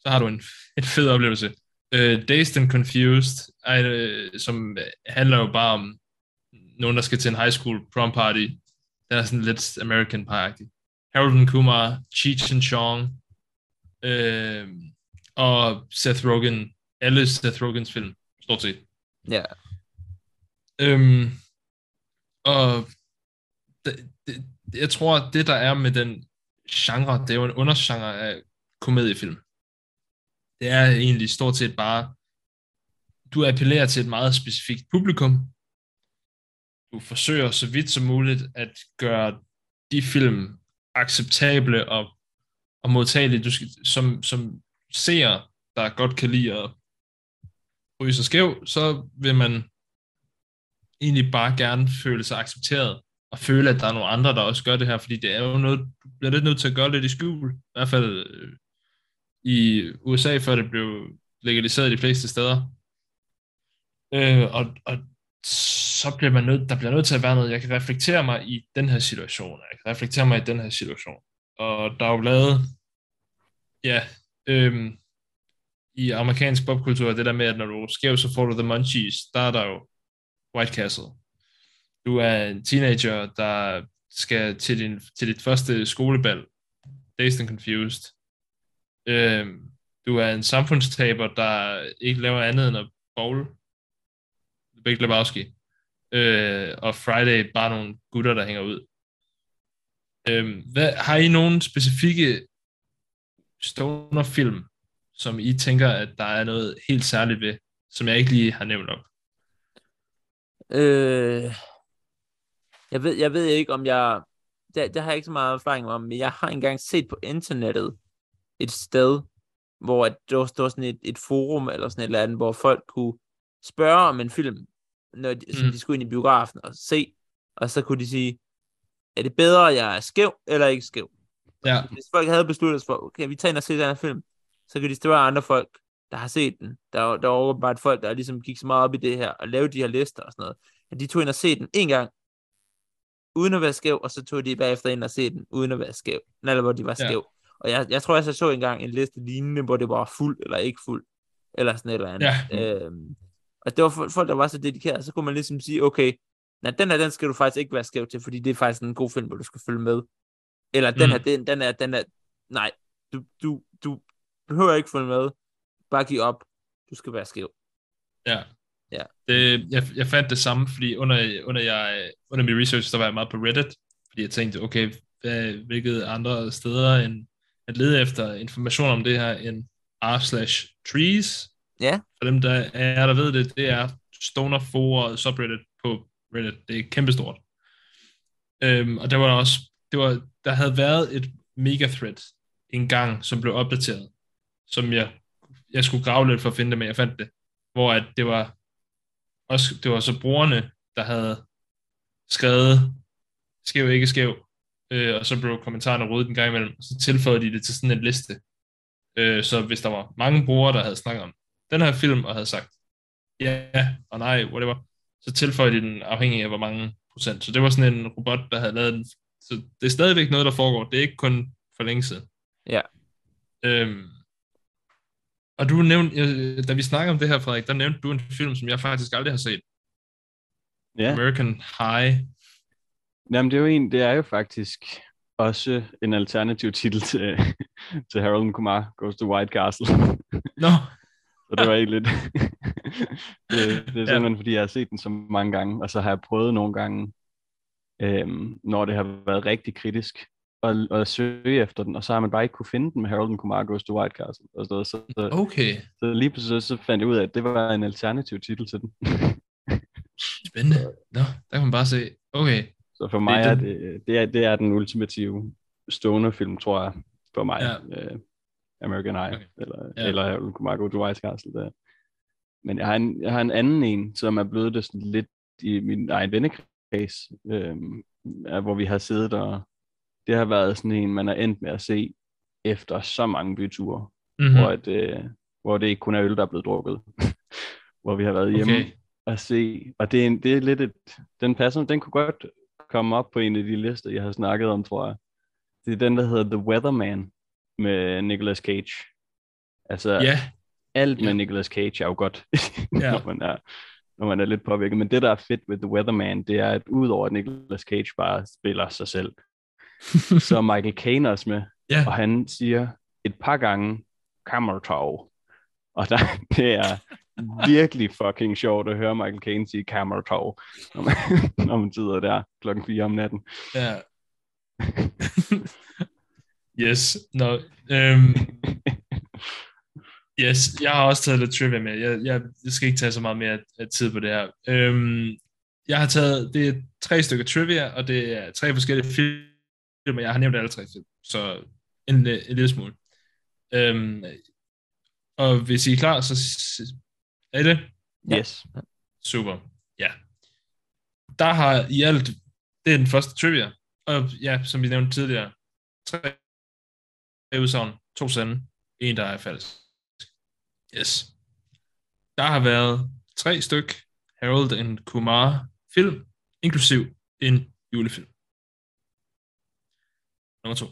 Så har du en, en fed oplevelse. Øh, Dazed and Confused, er, øh, som handler jo bare om nogen, der skal til en high school prom party. Den er sådan lidt American pie Harold and Kumar, Cheech and Chong, øh, og Seth Rogen. Alle Seth Rogens film, stort set. Ja, Øhm, og det, det, jeg tror, at det der er med den genre, det er jo en undergenre af komediefilm. Det er egentlig stort set bare, du appellerer til et meget specifikt publikum. Du forsøger så vidt som muligt at gøre de film acceptable og, og modtagelige, du skal, som, som seer, der godt kan lide at ryge sig skæv, så vil man egentlig bare gerne føle sig accepteret, at føle, at der er nogle andre, der også gør det her, fordi det er jo noget, du bliver lidt nødt til at gøre lidt i skjul, i hvert fald øh, i USA, før det blev legaliseret de fleste steder. Øh, og, og så bliver man nødt, der bliver nødt til at være noget, jeg kan reflektere mig i den her situation, jeg kan reflektere mig i den her situation. Og der er jo lavet, ja, øhm, i amerikansk popkultur, det der med, at når du er skæv, så får du the munchies, der er der jo White Castle. Du er en teenager, der skal til, din, til dit første skolebal. Dazed and Confused. Øhm, du er en samfundstaber, der ikke laver andet end at bowl. Big Lebowski. øh, og Friday bare nogle gutter, der hænger ud. Øh, hvad, har I nogle specifikke stoner-film, som I tænker, at der er noget helt særligt ved, som jeg ikke lige har nævnt op? Øh, jeg, ved, jeg ved ikke, om jeg... Det, det har jeg ikke så meget erfaring om, men jeg har engang set på internettet et sted, hvor at der var sådan et, et forum eller sådan et eller andet, hvor folk kunne spørge om en film, når de, mm. de skulle ind i biografen og se, og så kunne de sige, er det bedre, at jeg er skæv eller ikke skæv? Ja. Hvis folk havde besluttet sig for, okay, vi tager ind og ser den her film, så kan de spørge andre folk, der har set den. Der, der var åbenbart folk, der ligesom gik så meget op i det her, og lavede de her lister og sådan noget. At de tog ind og se den en gang, uden at være skæv, og så tog de bagefter ind og se den, uden at være skæv. Eller hvor de var skæv. Ja. Og jeg, jeg tror, jeg så engang en liste lignende, hvor det var fuld eller ikke fuld. Eller sådan et eller andet. Ja. Øhm, og det var folk, der var så dedikerede. Så kunne man ligesom sige, okay, nej, den her, den skal du faktisk ikke være skæv til, fordi det er faktisk en god film, hvor du skal følge med. Eller den Mm. her, den, den er, den er, nej, du, du, du behøver ikke følge med. Bare giv op. Du skal være skæv. Ja. Ja. Det, jeg, jeg fandt det samme, fordi under, under, jeg, under min research, der var jeg meget på Reddit, fordi jeg tænkte, okay, hvad, hvilket andre steder end at lede efter information om det her end r slash trees. Ja. For dem, der er, der ved det, det er stoner for subreddit på Reddit. Det er kæmpestort. Øhm, og der var der også, det var, der havde været et mega thread en gang, som blev opdateret, som jeg, jeg skulle grave lidt for at finde det, men jeg fandt det, hvor at det var også, det var så brugerne, der havde skrevet skæv, ikke skæv, øh, og så blev kommentarerne rodet en gang imellem, og så tilføjede de det til sådan en liste. Øh, så hvis der var mange brugere, der havde snakket om den her film, og havde sagt ja og nej, whatever, så tilføjede de den afhængig af hvor mange procent. Så det var sådan en robot, der havde lavet den. Så det er stadigvæk noget, der foregår. Det er ikke kun for længe siden. Ja. Øhm, og du nævnte, øh, da vi snakkede om det her, Frederik, der nævnte du en film, som jeg faktisk aldrig har set. Ja. American High. Jamen, det er jo en, det er jo faktisk også en alternativ titel til, til Harold and Kumar Goes to White Castle. Nå, Så det var ikke lidt... det, det er Ja. simpelthen, fordi jeg har set den så mange gange, og så har jeg prøvet nogle gange, øhm, når det har været rigtig kritisk, at, at søge efter den, og så har man bare ikke kunne finde den med Harold and Kumar Goes to White Castle. Og sådan. Så, så, okay. så lige pludselig så fandt jeg ud af, at det var en alternativ titel til den. Spændende. Nå, der kan man bare se. Okay. Så for mig Det er er den- det, det, er, det er den ultimative stoner-film, tror jeg, for mig. Ja. Øh, American Eye, Okay. eller, Ja. eller Harold and Kumar Goes to White Castle. Der. Men jeg har, en, jeg har en anden en, som er blevet det sådan lidt i min egen vennekreds, øh, hvor vi har siddet og det har været sådan en, man er endt med at se efter så mange byture, Mm-hmm. mm. hvor, at, øh, hvor det ikke kun er øl, der er blevet drukket. hvor vi har været hjemme Okay. at se, og det er, en, det er lidt et, den passer, den kunne godt komme op på en af de lister, jeg har snakket om, tror jeg. Det er den, der hedder The Weatherman med Nicolas Cage. Altså, Ja, alt med ja. Nicolas Cage er jo godt, Ja. når, man er, når man er lidt påvirket. Men det, der er fedt ved The Weatherman, det er, at udover at Nicolas Cage bare spiller sig selv, så Michael Caine også med, ja. og han siger et par gange, Kammertau. Og der, det er virkelig fucking sjovt at høre Michael Caine sige Kammertau, når man, når man sidder der klokken 4 om natten. Ja. yes. Nå, øhm, yes, jeg har også taget lidt trivia med. Jeg, jeg, jeg skal ikke tage så meget mere af tid på det her. Øhm, jeg har taget, det er tre stykker trivia, og det er tre forskellige film, og jeg har nævnt alle tre film, så en, øh, en lille smule. Øhm, og hvis I er klar, så er I det? Ja. Yes. Super, ja. Der har i alt, det er den første trivia, og ja, som vi nævnte tidligere, tre udsagn, to sande, en der er falsk. Yes. Der har været tre styk Harold and Kumar film, inklusiv en julefilm. Nummer to.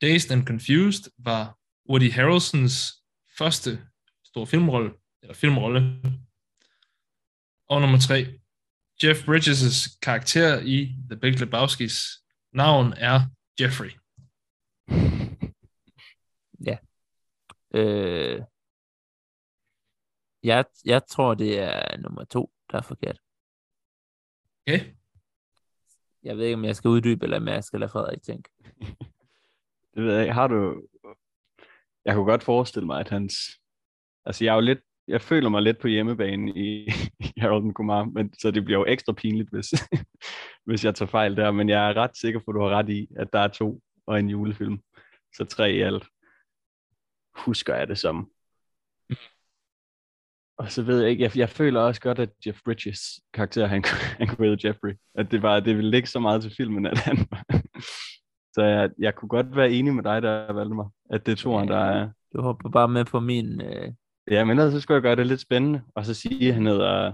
Dazed and Confused var Woody Harrelsons første store filmrolle, eller filmrolle. Og nummer tre. Jeff Bridges' karakter i The Big Lebowski's navn er Jeffrey. Øh, jeg, jeg tror, det er nummer to, der er forkert. Okay. Jeg ved ikke, om jeg skal uddybe, eller om jeg skal lade Frederik tænke. Det ved jeg ikke. Har du... Jeg kunne godt forestille mig, at hans... Altså, jeg er jo lidt... Jeg føler mig lidt på hjemmebane i, i Harold Kumar, men, så det bliver jo ekstra pinligt, hvis, hvis jeg tager fejl der. Men jeg er ret sikker på, at du har ret i, at der er to og en julefilm. Så tre i alt. Husker jeg det som. Og så ved jeg ikke, jeg, jeg føler også godt, at Jeff Bridges karakter, han, han kunne hedde Jeffrey. At det, var, det ville ligge så meget til filmen, at han var, så jeg, jeg kunne godt være enig med dig, der valgte mig, at det er toren, der er... Du hopper bare med på min... Øh... Ja, men ellers så skulle jeg gøre det lidt spændende, og så sige, at han hedder...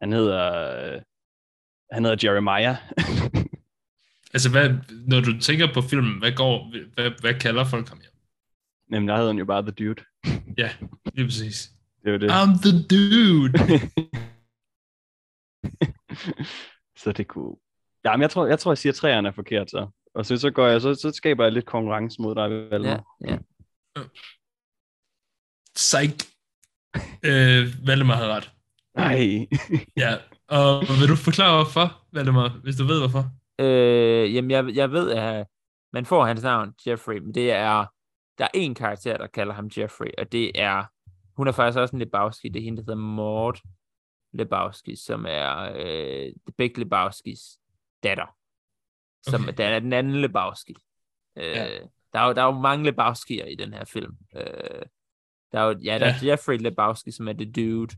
Han hedder... øh, Han hedder Jeremiah. Altså, hvad, når du tænker på filmen, hvad, går, hvad, hvad kalder folk ham? Jamen, der hedder han jo bare The Dude. Ja, lige præcis. Det er det. I'm the dude. så det kunne... Ja, men jeg tror, jeg tror, jeg siger, at træerne er forkert, så. Og så, så, går jeg, så, så skaber jeg lidt konkurrence mod dig, Valdemar. Ja, ja. Psych. Øh, Valdemar havde ret. Nej. Ja, og vil du forklare hvorfor, Valdemar, hvis du ved hvorfor? Øh, jamen, jeg, jeg ved, at man får hans navn, Jeffrey, men det er, der er en karakter, der kalder ham Jeffrey, og det er, hun er faktisk også en Lebowski, det er hende, der hedder Maud Lebowski, som er øh, Big Lebowskis datter, som Okay. der er den anden Lebowski. Øh, Ja. der, er jo, der er jo mange Lebowskier i den her film. Øh, der er jo, ja, der Ja. er Jeffrey Lebowski, som er the dude.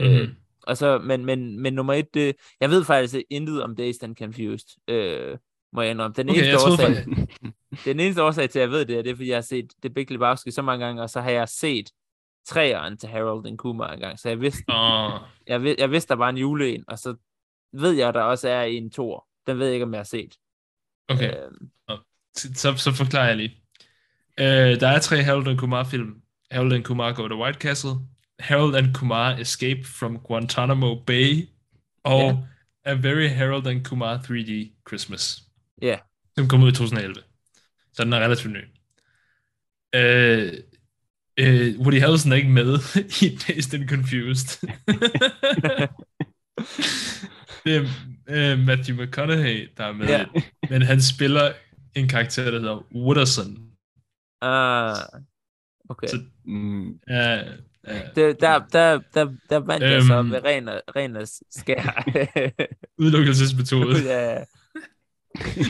Mm-hmm. Øh, og så, men, men, men nummer et, det, jeg ved faktisk intet om Dazed and Confused, øh, må jeg indrømme. Den, Okay, eneste jeg årsag, den eneste årsag til, at jeg ved det, er, det er, fordi jeg har set The Big Lebowski så mange gange, og så har jeg set træeren til Harold and Kumar engang, så jeg vidste, Åh, jeg, vid, jeg vidste, der var en juleen, og så ved jeg, der også er en tor. Den ved jeg ikke, om jeg har set. okay, Øh, så, så forklarer jeg lige. Øh, der er tre Harold and Kumar film. Harold and Kumar Go to White Castle, Harold and Kumar Escape from Guantanamo Bay, og Ja. A Very Harold and Kumar 3D Christmas. Ja. Som kom ud i 2011. Så den er relativt ny. Øh, øh, Woody Harrelson er ikke med i Dazed and Confused. det er øh, Matthew McConaughey, der er med. Ja. Men han spiller en karakter, der hedder Wooderson. ah, okay. Så- Mm, Ja, ja. Det, der, der, der, der vandt jeg så Øhm. ved ren ren skær. Udelukkelsesmetode. ja,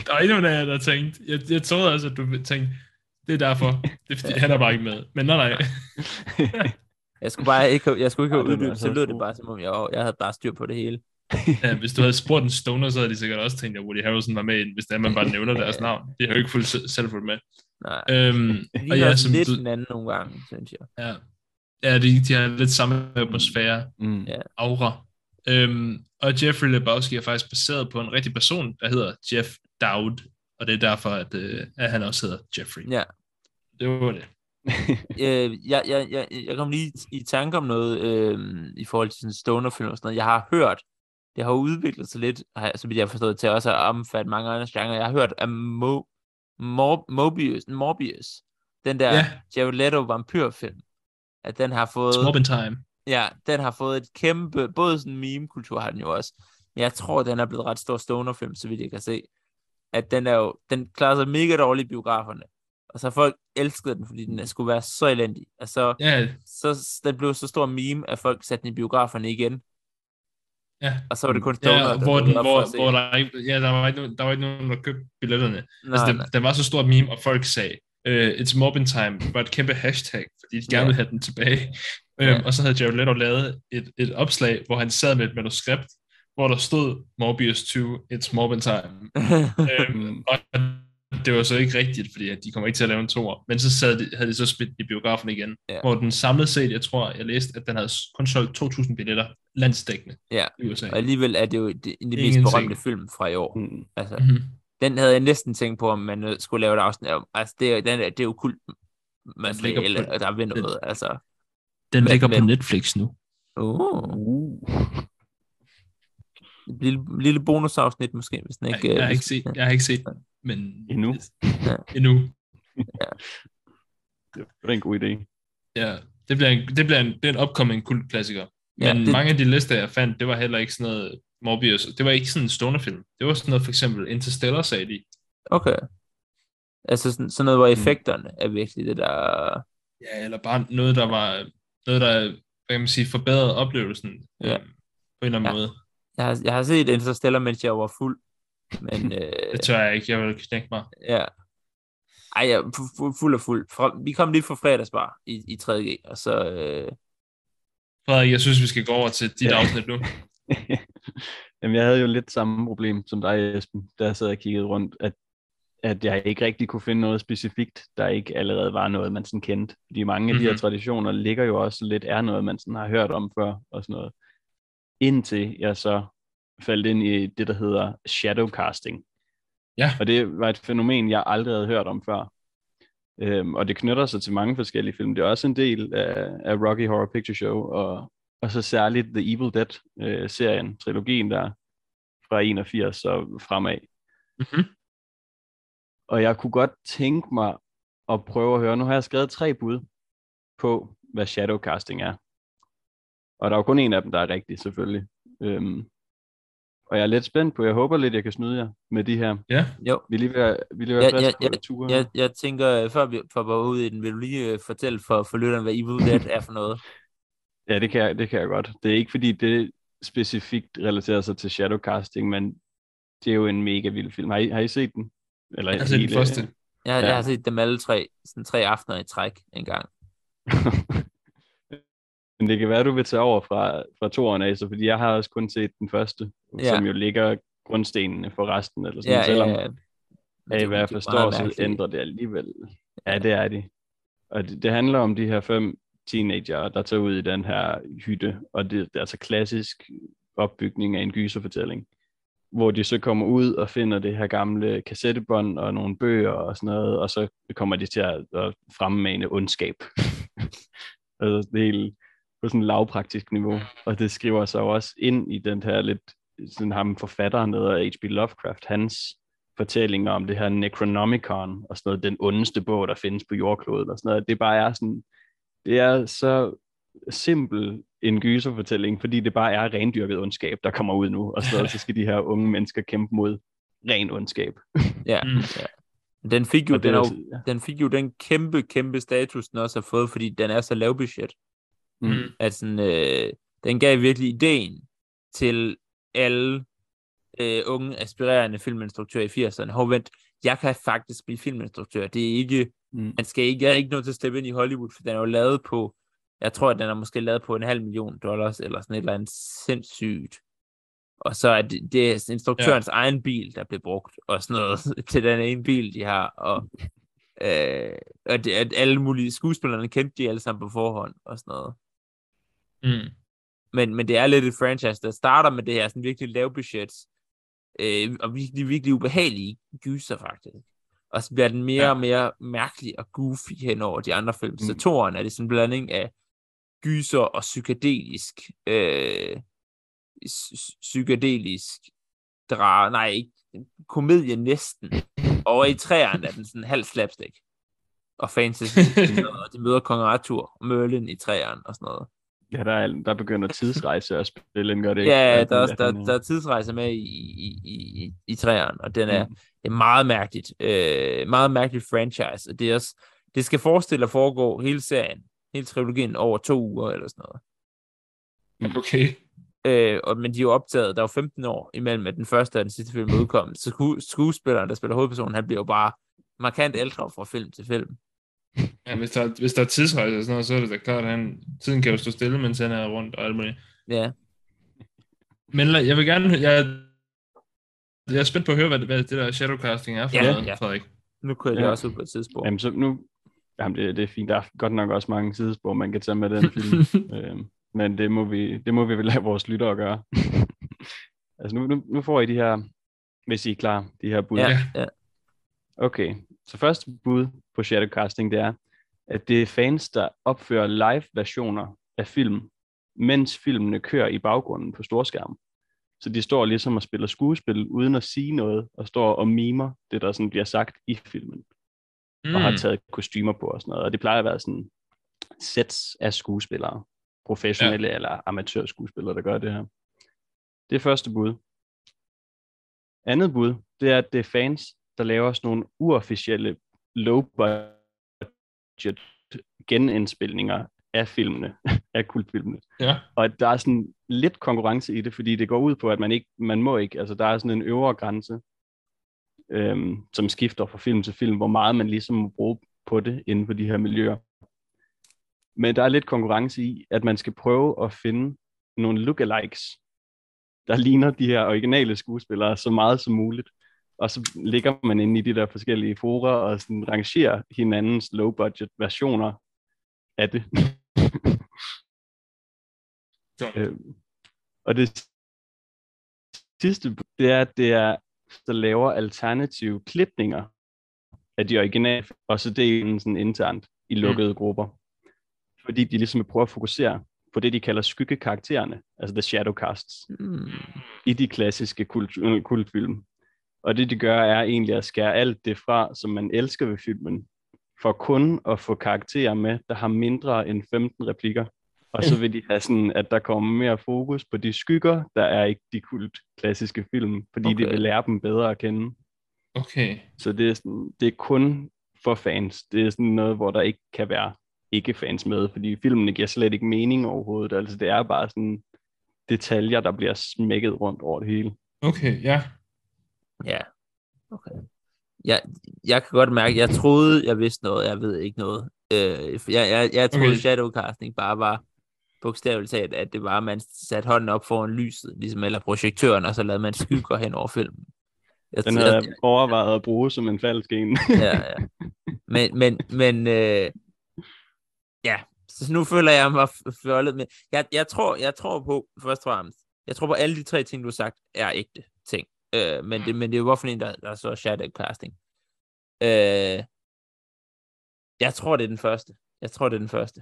Der er endnu en af jer, der tænkte, jeg, jeg troede også, at du tænkte, det er derfor. Det er fordi, han er bare ikke med. Men nej, nej. jeg skulle bare ikke, jeg skulle ikke have det uddybet, så lød det bare, som om jeg, jeg havde bare styr på det hele. Ja, hvis du havde spurgt en stoner, så havde de sikkert også tænkt, at Woody Harrelson var med hvis det er, man bare nævner deres navn. De har jo ikke fuldt selv- fulgt med. Nej, Øhm, vi og har ja, som lidt du, hinanden nogle gange, synes jeg. ja, ja de, de har lidt samme atmosfære, mm. Aura. Øhm, og Jeffrey Lebowski er faktisk baseret på en rigtig person, der hedder Jeff Dowd, og det er derfor, at, øh, at han også hedder Jeffrey. Ja. Det var det. øh, jeg, jeg, jeg, jeg kom lige i tanke om noget øh, i forhold til sådan stonerfilm og sådan noget. Jeg har hørt, det har udviklet sig lidt, så vidt jeg har forstået, til også at omfatte mange andre genrer. Jeg har hørt, at Mo, Mo, Mobius, Morbius, den der Ja. Jared Leto vampyrfilm, at den har fået... It's Time. Ja, den har fået et kæmpe, både sådan meme-kultur har den jo også, men jeg tror, den er blevet ret stor stonerfilm, så vidt jeg kan se. At den er jo, den klarer sig mega dårligt i biograferne. Og så folk elsket den, fordi den skulle være så elendig. Altså, Ja, så den blev så stor meme, at folk satte den i biograferne igen. ja. Og så var det kun stoner, Ja, der hvor, den, hvor, hvor der, ikke, ja, der, var ikke, der var ikke nogen, der købte billetterne. Nej, altså, den var så stor meme, og folk sagde, uh, it's Morbin Time, var et kæmpe hashtag, fordi de gerne ville have den tilbage. Ja. Um, og så havde Jared Leto lavet et, et opslag, hvor han sad med et manuskript, hvor der stod Morbius 2, it's Morbin Time. um, og det var så ikke rigtigt, fordi at de kommer ikke til at lave en toer. Men så sad de, havde de så spillet i biografen igen. Ja. Hvor den samlet set, jeg tror, jeg læste, at den havde kun solgt 2.000 billetter landsdækkende Ja. i USA. og alligevel er det jo det, en af de mest berømte film fra i år. Mm. Altså, Mm-hmm. den havde jeg næsten tænkt på, om man skulle lave et afsnit om. Altså, det, er- den, er- det er jo kult materiale, ligger på- der vil noget. Altså, Den Men- ligger men- på Netflix nu. uh, Uh. lille, lille bonusafsnit måske, hvis den Jeg, ikke... jeg, øh, har ikke set, jeg har ikke set den, men... Endnu. Ja. Endnu. Det er en god idé. Ja, det bliver en, det bliver en, det er en upcoming kultklassiker. Ja, Men det- det... mange af de lister, jeg fandt, det var heller ikke sådan noget Morbius. Det var ikke sådan en stående film. Det var sådan noget, for eksempel Interstellar, sagde de. Okay. Altså sådan, sådan noget, hvor Mm. effekterne er virkelig det der... Ja, eller bare noget, der var, noget, der, hvad kan man sige, forbedrede oplevelsen. Ja. øhm, På en eller anden Ja. måde. Jeg har, jeg har set Interstellar, mens jeg var fuld. Men øh, Det tør jeg ikke, jeg vil knække mig. ja. Ej, jeg er fu- fu- fuld og fuld. Fra, vi kom lige fra fredagsbar i, i 3G, og så... Øh, Frederik, jeg synes, vi skal gå over til dit Ja. afsnit nu. Jamen, jeg havde jo lidt samme problem som dig, Esben, da jeg sad og kiggede rundt, at, at jeg ikke rigtig kunne finde noget specifikt, der ikke allerede var noget, man sådan kendte. Fordi mange af de her Mhm. traditioner ligger jo også lidt, er noget, man sådan har hørt om før, og sådan noget. Indtil jeg så faldt ind i det, der hedder shadowcasting. Ja. Og det var et fænomen, jeg aldrig havde hørt om før. Øhm, og det knytter sig til mange forskellige film. Det er også en del af, af Rocky Horror Picture Show, og, og så særligt The Evil Dead-serien, trilogien der, fra 81 og fremad. Mhm. Og jeg kunne godt tænke mig at prøve at høre, nu har jeg skrevet tre bud på, hvad shadowcasting er. Og der er jo kun en af dem, der er rigtig, selvfølgelig. Øhm, og jeg er lidt spændt på, jeg håber lidt, jeg kan snyde jer med de her. Ja, jo, Vi er lige ved vi er lige ved Ja, ja, på ture. jeg, jeg tænker, øh, før vi får bare ud i den, vil du lige øh, fortælle for, for lytteren, hvad Evil Dead er for noget? Ja, det kan, jeg, det kan jeg godt. Det er ikke fordi, det specifikt relaterer sig til shadowcasting, men det er jo en mega vild film. Har I, har I set den? Eller jeg har set den første. Jeg, ja. Ja. jeg har set dem alle tre, sådan tre aftener i træk en gang. Men det kan være, du vil tage over fra, fra toeren af, så fordi jeg har også kun set den første, Ja. som jo ligger grundstenene for resten, eller sådan, Ja, selvom ja, ja. Af det- hvad jeg det forstår, så ændrer det alligevel. Ja, det er de. Og det, det handler om de her fem teenager, der tager ud i den her hytte, og det, det er altså klassisk opbygning af en gyserfortælling, hvor de så kommer ud og finder det her gamle kassettebånd og nogle bøger og sådan noget, og så kommer de til at, at fremmane ondskab. altså det hele på sådan et lavpraktisk niveau, og det skriver sig jo også ind i den her lidt, sådan ham forfatteren, der hedder H.P. Lovecraft, hans fortællinger om det her Necronomicon, og sådan noget, den ondeste bog, der findes på jordkloden, og sådan noget. Det bare er sådan, det er så simpel en gyserfortælling, fordi det bare er rendyrket ondskab, der kommer ud nu, og sådan noget, så skal de her unge mennesker kæmpe mod ren ondskab. Ja, Mm. ja. Den fik jo, Og det den, er også- jo, ja. den fik jo den kæmpe, kæmpe status, den også har fået, fordi den er så lav budget. Mm. Mm. At sådan, øh, den gav virkelig ideen til alle øh, unge, aspirerende filminstruktører i 80'erne. Hov, vent, jeg kan faktisk blive filminstruktør. Det er ikke, Mm. man skal ikke, jeg er ikke nødt til at steppe ind i Hollywood, for den er jo lavet på, jeg tror, at den er måske lavet på en halv million dollars, eller sådan et eller andet sindssygt. Og så er det, det er instruktørens ja. egen bil, der bliver brugt, og sådan noget, til den ene bil, de har, og, øh, og det, at alle mulige skuespillerne kendte de alle sammen på forhånd, og sådan noget. Mm. Men, men det er lidt et franchise, der starter med det her sådan virkelig lav budget, øh, og virkelig, virkelig ubehagelige gyser faktisk. Og så bliver den mere Ja. og mere mærkelig og goofy hen over de andre film. Mm. Så toren er det sådan en blanding af gyser og psykedelisk, øh, psy- psykedelisk dra, nej, ikke, komedie næsten. Og i træerne er den sådan halv slapstick. Og fantasy, og de møder Kong Arthur og Merlin i træerne og sådan noget. Ja, der, er, der begynder tidsrejse at spille ind, gør det ikke? Ja, der er, også, der, der er tidsrejser med i, i, i, i, i træerne, og den er, Mm. det er meget mærkeligt. Øh, meget mærkeligt franchise, og det, er også, det skal forestille at foregå hele serien, hele trilogien over to uger eller sådan noget. Okay. Øh, og, men de er jo optaget, der er jo 15 år imellem, at den første og den sidste film udkommet. Så sku, skuespilleren, der spiller hovedpersonen, han bliver jo bare markant ældre fra film til film. Ja, hvis der, hvis der er tidsrejse og sådan noget, så er det da klart, at han, tiden kan jo stå stille, mens han er rundt og alt muligt. Ja, Men jeg vil gerne, jeg, jeg er spændt på at høre, hvad, det- hvad det der shadowcasting er for Ja, noget, ja. Frederik. nu kører det Ja. også ud på et tidspunkt. Jamen, så nu... Jamen, det, det er fint. Der er godt nok også mange sidespor, man kan tage med den film. øhm, men det må, vi, det må vi vel lade vores lyttere gøre. altså, nu, nu, nu får I de her, hvis I er klar, de her bud. Ja. ja. Okay, så første bud på shadowcasting, det er, at det er fans, der opfører live-versioner af film, mens filmene kører i baggrunden på storskærmen. Så de står ligesom og spiller skuespil, uden at sige noget, og står og mimer det, der sådan bliver sagt i filmen, mm. og har taget kostymer på og sådan noget. Og det plejer at være sådan sets af skuespillere, professionelle ja. eller amatørskuespillere, der gør det her. Det er første bud. Andet bud, det er, at det er fans, der laver sådan nogle uofficielle low-budget genindspilninger af filmene, af kultfilmene. Ja. Og at der er sådan lidt konkurrence i det, fordi det går ud på, at man ikke, man må ikke, altså der er sådan en øvre grænse, øhm, som skifter fra film til film, hvor meget man ligesom må bruge på det inden for de her miljøer. Men der er lidt konkurrence i, at man skal prøve at finde nogle lookalikes, der ligner de her originale skuespillere så meget som muligt. Og så ligger man inde i de der forskellige fora og sådan rangerer hinandens low-budget versioner af det. Så. Øhm, og det sidste, det er, at det er, der laver alternative klipninger af de originale, og så delen sådan internt i lukkede mm. grupper. Fordi de ligesom vil prøve at fokusere på det, de kalder skyggekaraktererne, altså the shadow casts, Mm. i de klassiske kult, kultfilm. Og det, de gør, er egentlig at skære alt det fra, som man elsker ved filmen, for kun at få karakterer med, der har mindre end 15 replikker. Og så vil de have sådan, at der kommer mere fokus på de skygger, der er ikke de kult klassiske film, fordi okay. Det vil lære dem bedre at kende. Okay. Så det er, sådan, det er kun for fans. Det er sådan noget, hvor der ikke kan være ikke-fans med, fordi filmene giver slet ikke mening overhovedet. Altså det er bare sådan detaljer, der bliver smækket rundt over det hele. Okay, ja. Ja. Okay. Jeg, jeg kan godt mærke, jeg troede, jeg vidste noget, jeg ved ikke noget. Øh, jeg, jeg, jeg troede, Okay. shadowcasting bare var bogstaveligt talt, at det var, at man satte hånden op foran lyset, ligesom eller projektøren, og så lavede man skygger hen over filmen. Jeg, Den havde jeg overvejet at bruge som en falsk en. ja, ja. Men, men, men øh, ja, så nu føler jeg mig fjollet med. Jeg, jeg, tror, jeg tror på, først og fremmest, jeg tror på alle de tre ting, du har sagt, er ægte ting. Øh, men, det, men det er jo hvorfor en, der, der er så shadow casting. Øh, jeg tror, det er den første. Jeg tror, det er den første.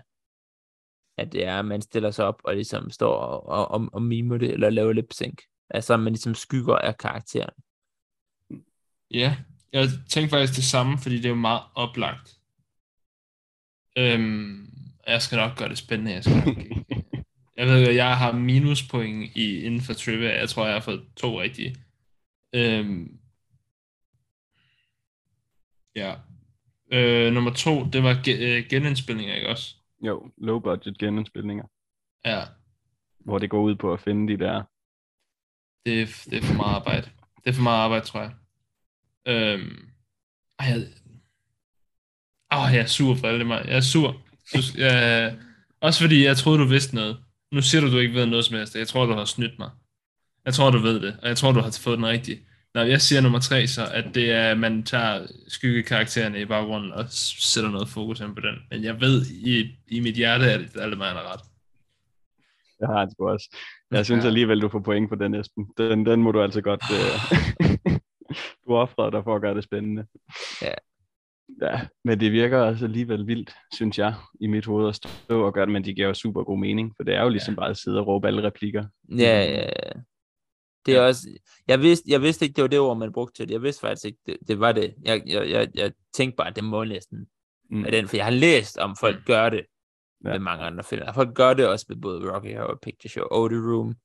At det er, at man stiller sig op og ligesom står og, og, og, og mimer det, eller laver lip sync. Altså, man ligesom skygger af karakteren. Ja, jeg tænkte faktisk det samme, fordi det er jo meget oplagt. Øhm, jeg skal nok gøre det spændende. Jeg, skal nok, jeg ved, at jeg har minuspoint i, inden for trivia. Jeg tror, jeg har fået to rigtige. Øhm, ja. Øh, nummer to, det var ge- øh, genindspilninger, ikke også? jo, low budget genindspilninger, Ja, hvor det går ud på at finde de der. det er, det er for meget arbejde. Det er for meget arbejde, tror jeg. Øhm, ej, jeg, åh, jeg er sur for alle mig. Jeg er sur. Så, jeg, også fordi jeg troede, du vidste noget. Nu siger du, du ikke ved noget som helst. Jeg tror, du har snydt mig. Jeg tror, du ved det, og jeg tror, du har fået den rigtige. Når jeg siger nummer tre, så at det er, at man tager skyggekaraktererne i baggrunden og sætter noget fokus ind på den. Men jeg ved i, i mit hjerte, at mig er ret. Jeg har det sgu også. Jeg synes Ja. alligevel, du får point på den, Esben. Den, den må du altså godt... Øh... du har offret dig for at gøre det spændende. Ja. Ja, men det virker også alligevel vildt, synes jeg, i mit hoved at stå og gøre det, men de giver jo super god mening, for det er jo ligesom bare at sidde og råbe alle replikker. Ja, ja, ja. Det er også, jeg vidste, jeg vidste ikke, det var det ord, man brugte til det. Jeg vidste faktisk ikke, det, det var det. Jeg, jeg, jeg, jeg tænkte bare, at det må næsten Mm. af den, for jeg har læst om folk gør det Ja. ja. med mange andre film. Folk gør det også med både Rocky Horror Picture Show og The Room.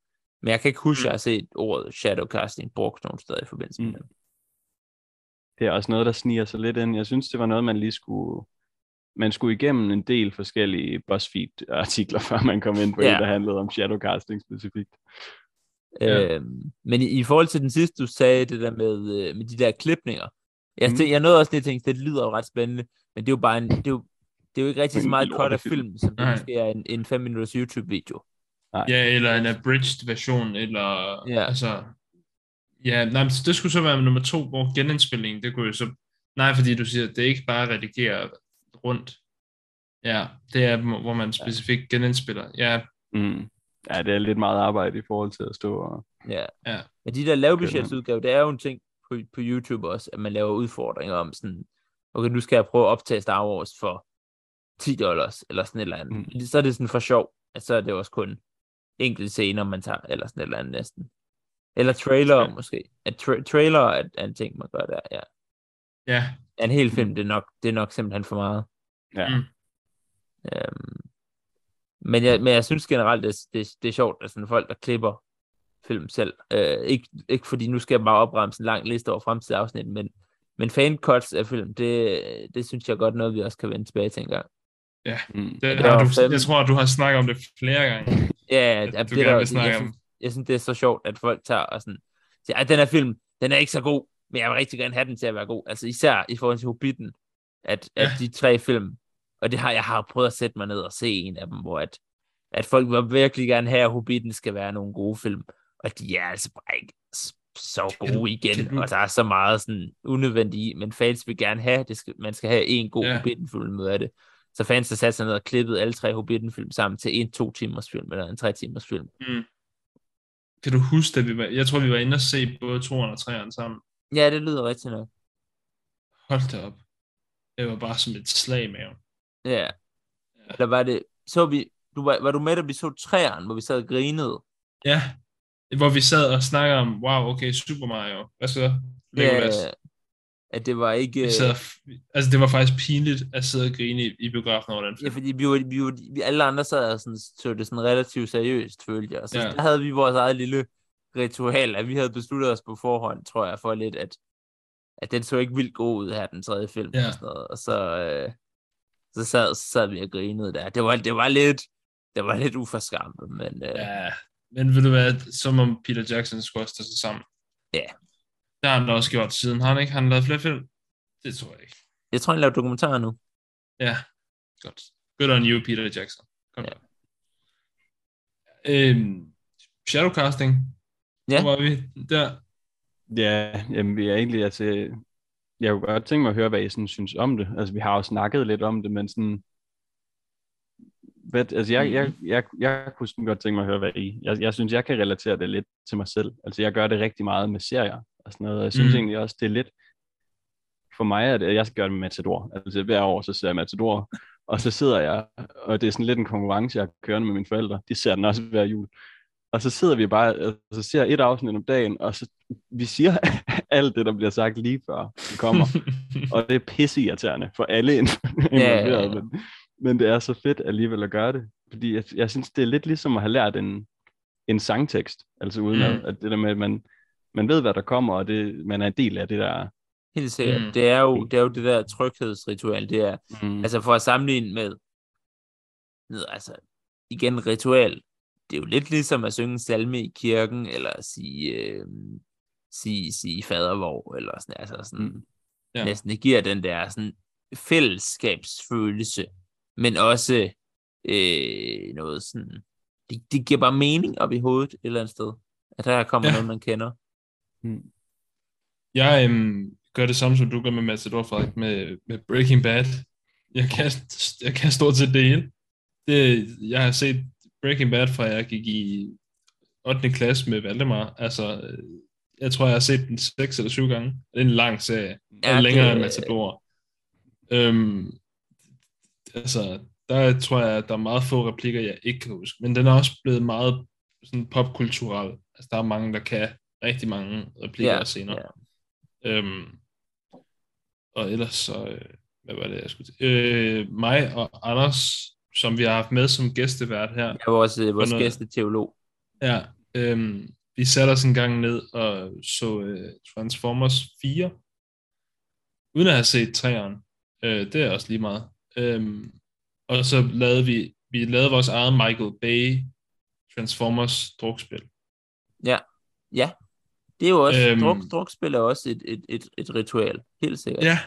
Men jeg kan ikke huske, at jeg har set ordet shadowcasting brugt nogen steder i forbindelse med Mm. det. Det er også noget, der sniger sig lidt ind. Jeg synes, det var noget, man lige skulle... Man skulle igennem en del forskellige BuzzFeed-artikler, før man kom ind på Ja. en, der handlede om shadowcasting specifikt. Ja. Øhm, men i, i forhold til den sidste, du sagde, det der med, øh, med de der klipninger. Jeg, Mm. jeg nåede også lige at tænke, det lyder jo ret spændende, men det er jo bare en, det er jo, det er jo ikke rigtig så meget cut af film, som det Nej. måske er en, en 5 minutters YouTube-video. Ja, eller en abridged version, eller Ja. altså... Ja, nej, men det skulle så være nummer to, hvor genindspillingen, det kunne jo så... Nej, fordi du siger, at det er ikke bare redigere rundt. Ja, det er, hvor man specifikt genindspiller. Ja, Mm. Ja, det er lidt meget arbejde i forhold til at stå og... Ja. Ja. Men de der lavbudgetsudgaver, det er jo en ting på, på YouTube også, at man laver udfordringer om sådan, okay, nu skal jeg prøve at optage Star Wars for 10 dollars, eller sådan et eller andet. Mm. Mm. Så er det sådan for sjov, at så er det også kun enkelte scener, man tager, eller sådan et eller andet næsten. Eller trailer Ja. måske. At tra- trailer er, er en ting, man gør der, ja. ja, En hel film, det er nok, det er nok simpelthen for meget. Ja. Mm. Øhm, men, jeg, men jeg synes generelt, det, det, det er sjovt, at sådan folk, der klipper film selv. Øh, ikke, ikke fordi nu skal jeg bare opremse en lang liste over fremtidige afsnit, men, men fancuts af film, det, det synes jeg godt noget, vi også kan vende tilbage til en gang. Ja, Mm. det, det har du, fem- jeg tror, du har snakket om det flere gange. Ja, at at du det gerne der, vil snakke jeg, om. synes, jeg synes, det er så sjovt, at folk tager og sådan, siger, at den her film, den er ikke så god, men jeg vil rigtig gerne have den til at være god. Altså især i forhold til Hobbiten, at, ja. at de tre film, og det har jeg har prøvet at sætte mig ned og se en af dem, hvor at, at folk vil virkelig gerne have, at Hobbiten skal være nogle gode film, og de er altså bare ikke så gode igen, og der er så meget sådan unødvendigt i, men fans vil gerne have, det skal, man skal have en god Ja. Hobbiten-film ud af det. Så fans har sat sig ned og klippet alle tre Hobbiten-film sammen til en to timers film, eller en tre timers film. Kan du huske, at vi var, jeg tror, vi var inde og se både 2'eren og 3'eren sammen. Ja, det lyder rigtigt nok. Hold da op. Det var bare som et slag i maven. Ja. Eller var det, så vi, du var, var du med, da vi så træeren, hvor vi sad og grinede? Ja, hvor vi sad og snakkede om, wow, okay, Super Mario. Hvad så? Legolas. Ja, at det var ikke... Vi sad, altså, det var faktisk pinligt at sidde og grine i, i biografen over den Ja, film. fordi vi, var, vi, var, vi alle andre sad og sådan, så det sådan relativt seriøst, følte jeg. Og så Ja. ja. der havde vi vores eget lille ritual, at vi havde besluttet os på forhånd, tror jeg, for lidt, at, at den så ikke vildt god ud her, den tredje film. Ja. Og, sådan noget. og så, øh, så, sad, så sad vi og grinede der. Det var, det var lidt, det var lidt uforskammet, men øh, ja. Men ved du hvad, som om Peter Jackson skulle også tage sig sammen. Ja. Det har han da også gjort siden. Har han ikke? Han lavet flere film? Det tror jeg ikke. jeg tror, han laver dokumentarer nu. Ja, godt. Good on you, Peter Jackson. Kom Ja. ja. Øhm, shadowcasting. Ja. Hvor var vi der? Ja, jamen, vi er egentlig, altså, jeg kunne godt tænke mig at høre, hvad I sådan synes om det. Altså, vi har jo snakket lidt om det, men sådan, hvad, altså, jeg, jeg, jeg, jeg kunne sådan godt tænke mig at høre, hvad I, jeg, jeg synes, jeg kan relatere det lidt til mig selv. Altså, jeg gør det rigtig meget med serier og sådan noget, og jeg synes Mm. egentlig også, det er lidt, for mig, at jeg skal gøre det med Matador. Altså, hver år, så ser jeg Matador, og så sidder jeg, og det er sådan lidt en konkurrence, jeg kører med mine forældre. De ser den også hver jul. Og så sidder vi bare, og så ser et afsnit om dagen, og så vi siger alt det, der bliver sagt lige før det kommer. og det er pisseirriterende for alle involverede, ja. men, men det er så fedt alligevel at gøre det. Fordi jeg, jeg synes, det er lidt ligesom at have lært en, en sangtekst. Altså uden Mm. at, at det der med, at man, man ved, hvad der kommer, og det, man er en del af det der. Helt sikkert. Mm. Mm. Det, er jo, det er jo det der tryghedsritual. Det er, Mm. altså for at sammenligne med, med altså igen ritual, det er jo lidt ligesom at synge en salme i kirken, eller sige, øh, sige, sige fadervor, eller sådan, altså sådan, Mm. Ja. næsten, det giver den der sådan fællesskabsfølelse, men også øh, noget sådan, det, det giver bare mening op i hovedet et eller andet sted, at der kommer Ja. noget, man kender. Mm. Jeg øhm, gør det samme, som du gør med Matador, Frederik, med, med Breaking Bad. Jeg kan, jeg kan stort set det hele. Det, jeg har set Breaking Bad, fra jeg gik i 8. klasse med Valdemar. Altså, øh, jeg tror, jeg har set den 6 eller 7 gange. Det er en lang serie. Ja, Ja, længere det- end Matador. Øhm, altså, der tror jeg, der er meget få replikker, jeg ikke kan huske. Men den er også blevet meget sådan popkulturel. Altså, der er mange, der kan rigtig mange replikker og scener. ja. Øhm, og ellers så, øh, hvad var det, jeg skulle til? Øh, mig og Anders, som vi har haft med som gæstevært her, Jeg er vores, øh, vores noget- gæsteteolog. ja, øhm, vi satte os en gang ned og så øh, Transformers 4, uden at have set træeren. Øh, det er også lige meget. Øhm, og så lavede vi, vi lavede vores eget Michael Bay Transformers drukspil. Ja, ja. Det er jo også, øhm, druk, drukspil er også et, et, et, et ritual, helt sikkert. Ja,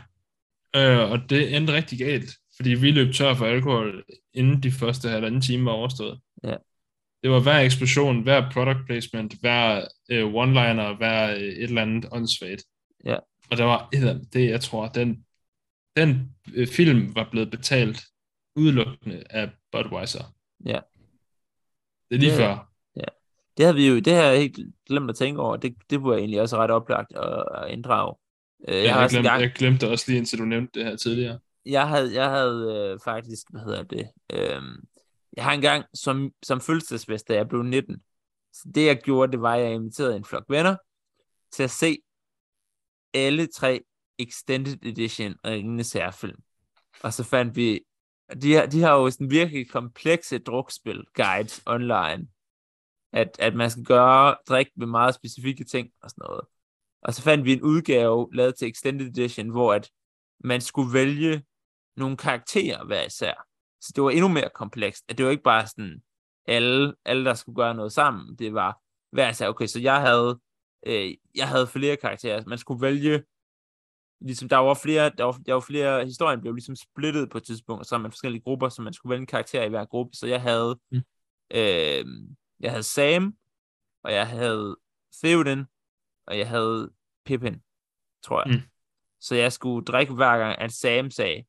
øh, og det endte rigtig galt, fordi vi løb tør for alkohol, inden de første halvanden time var overstået. Ja. Det var hver eksplosion, hver product placement, hver øh, one-liner, hver øh, et eller andet åndssvagt. Ja. Og der var det jeg tror, den, den øh, film var blevet betalt udelukkende af Budweiser. Ja. Det er lige Ja. før. Det har vi jo, det har jeg helt glemt at tænke over. Det, det var egentlig også ret oplagt at, at inddrage. Øh, Jeg, jeg, har jeg, glemte, engang, jeg glemte også lige, indtil du nævnte det her tidligere jeg havde, jeg havde øh, faktisk, hvad hedder det, øh, jeg har engang som, som fødselsdagsfest, da jeg blev 19, så det jeg gjorde, det var, at jeg inviterede en flok venner til at se alle tre Extended Edition Ringenes Herrefilm. Og så fandt vi, de har, de har jo sådan virkelig komplekse drukspil guides online. at, at man skal gøre drik med meget specifikke ting og sådan noget. Og så fandt vi en udgave lavet til Extended Edition, hvor at man skulle vælge nogle karakterer hver især. Så det var endnu mere komplekst. At det var ikke bare sådan, alle, alle der skulle gøre noget sammen. Det var hver især, okay, så jeg havde, øh, jeg havde flere karakterer. Man skulle vælge, ligesom der var flere, der var, der var flere, historien blev ligesom splittet på et tidspunkt, så man forskellige grupper, så man skulle vælge en karakter i hver gruppe. Så jeg havde, mm. øh, jeg havde Sam, og jeg havde Theoden, og jeg havde Pippin, tror jeg. Mm. Så jeg skulle drikke hver gang, at Sam sagde,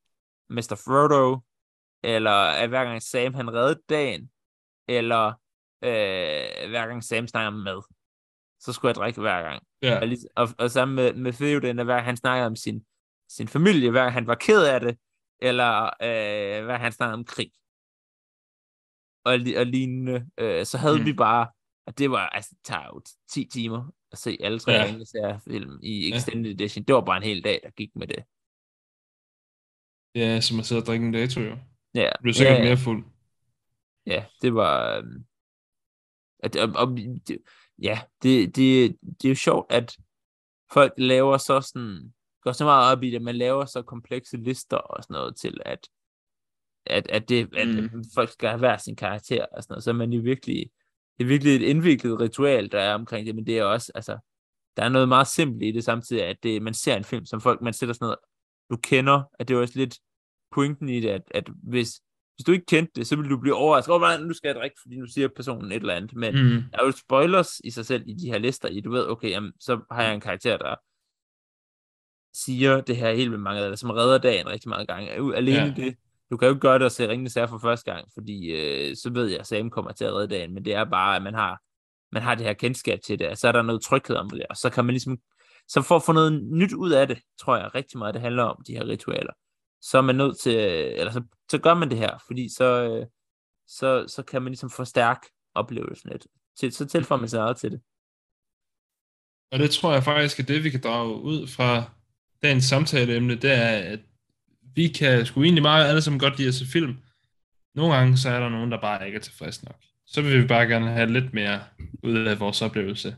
Mr. Frodo, eller at hver gang Sam han reddede dagen, eller øh, hver gang Sam snakker med, så skulle jeg drikke hver gang. Ja. Og, lige, og, og sammen med, med Theoden, hver gang han snakkede om sin, sin familie, hver gang han var ked af det, eller øh, hver gang han snakkede om krig. Og, og lignende. Øh, så havde mm. vi bare, og det var, altså, det tager jo 10 timer at se alle tre ja. film i Extended ja. Edition. Det var bare en hel dag, der gik med det. Ja, som at sidde og drikke en dato, jo. Ja. Du blev sikkert ja, mere fuld. Ja, det var... Øh, at, og, og, det, ja, det, det, det er jo sjovt, at folk laver så sådan... Går så meget op i det, man laver så komplekse lister og sådan noget til, at at, at, det, at mm. folk skal have hver sin karakter og sådan noget, så er man jo virkelig, det er virkelig et indviklet ritual, der er omkring det, men det er også, altså, der er noget meget simpelt i det samtidig, at det, man ser en film, som folk, man sætter sådan noget, du kender, at det er også lidt pointen i det, at, at hvis, hvis du ikke kendte det, så vil du blive overrasket. Åh, oh, nu skal jeg drikke, fordi nu siger personen et eller andet. Men mm. der er jo spoilers i sig selv i de her lister, i du ved, okay, jamen, så har jeg en karakter, der siger det her helt med mange, eller som redder dagen rigtig mange gange. Alene ja. det, du kan jo ikke gøre det og se Ringende Sager for første gang, fordi øh, så ved jeg, at Sam kommer til at redde dagen, men det er bare, at man har, man har det her kendskab til det, og så er der noget tryghed om det, og så kan man ligesom, så for at få noget nyt ud af det, tror jeg rigtig meget, det handler om, de her ritualer, så er man nødt til, eller så, så gør man det her, fordi så, øh, så, så kan man ligesom forstærke oplevelsen lidt. Til, så tilføjer man sig eget til det. Og det tror jeg faktisk er det, vi kan drage ud fra dagens samtaleemne, det er, at vi kan sgu egentlig meget alle sammen godt lide at se film. Nogle gange så er der nogen, der bare ikke er tilfreds nok. Så vil vi bare gerne have lidt mere ud af vores oplevelse.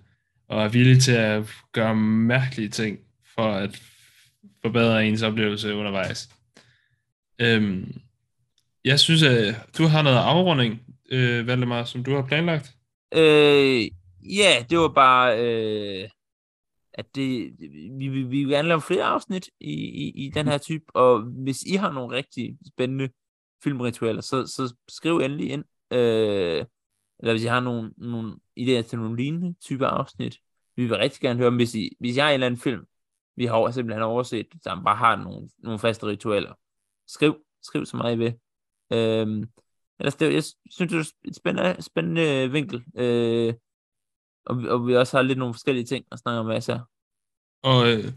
Og er villige til at gøre mærkelige ting for at forbedre ens oplevelse undervejs. Øhm, jeg synes, at du har noget afrunding, øh, Valdemar, som du har planlagt. Øh, ja, det var bare... Øh at det, vi, vi, vi vil gerne lave flere afsnit i, i, i den her type, og hvis I har nogle rigtig spændende filmritualer, så, så skriv endelig ind, øh, eller hvis I har nogle, nogle idéer til nogle lignende typer afsnit, vi vil rigtig gerne høre, hvis I, hvis I har en eller anden film, vi har simpelthen overset, som bare har nogle, nogle faste ritualer, skriv, skriv så meget I vil. Øh, ellers det, jeg synes, det er et spændende, spændende vinkel, øh, og, og vi også har lidt nogle forskellige ting at snakke om masser. Og øh,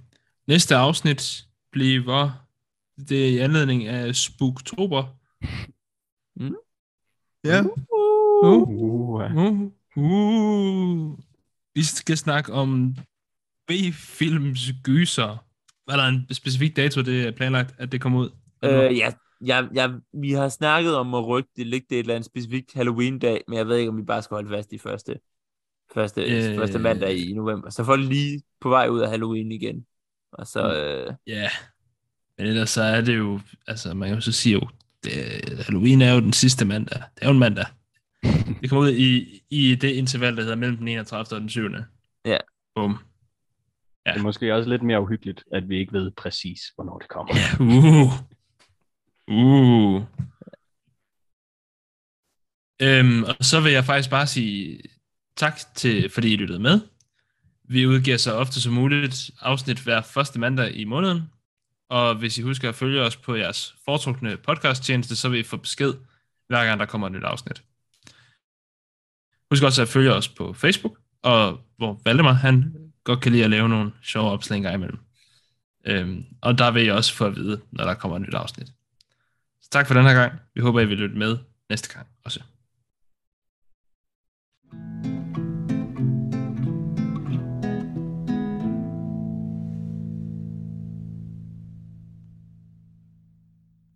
næste afsnit bliver det i anledning af Spooktober. Mm. Ja. Uh. Uh. Uh. Uh. Vi skal snakke om B-films gyser. Var der en specifik dato, det er planlagt, at det kommer ud? Øh, ja, ja, ja, vi har snakket om at rykke det, ligge det et eller andet specifikt Halloween-dag, men jeg ved ikke, om vi bare skal holde fast i første første, øh, første mandag i november. Så folk lige på vej ud af Halloween igen. Og så... Mm. Øh... Ja, yeah. men ellers så er det jo, altså man kan jo så sige jo, det, Halloween er jo den sidste mandag. Det er jo en mandag. Det kommer ud i, i det interval, der hedder mellem den 31. og den 7. Ja. Bum. Ja. Det er måske også lidt mere uhyggeligt, at vi ikke ved præcis, hvornår det kommer. Ja, uh. Uh. Øhm, og så vil jeg faktisk bare sige Tak til, fordi I lyttede med. Vi udgiver så ofte som muligt afsnit hver første mandag i måneden. Og hvis I husker at følge os på jeres foretrukne podcasttjeneste, så vil I få besked, hver gang der kommer et nyt afsnit. Husk også at følge os på Facebook, og hvor Valdemar han godt kan lide at lave nogle sjove opslag en gang imellem. Øhm, og der vil I også få at vide, når der kommer et nyt afsnit. Tak for den her gang. Vi håber, I vil lytte med næste gang.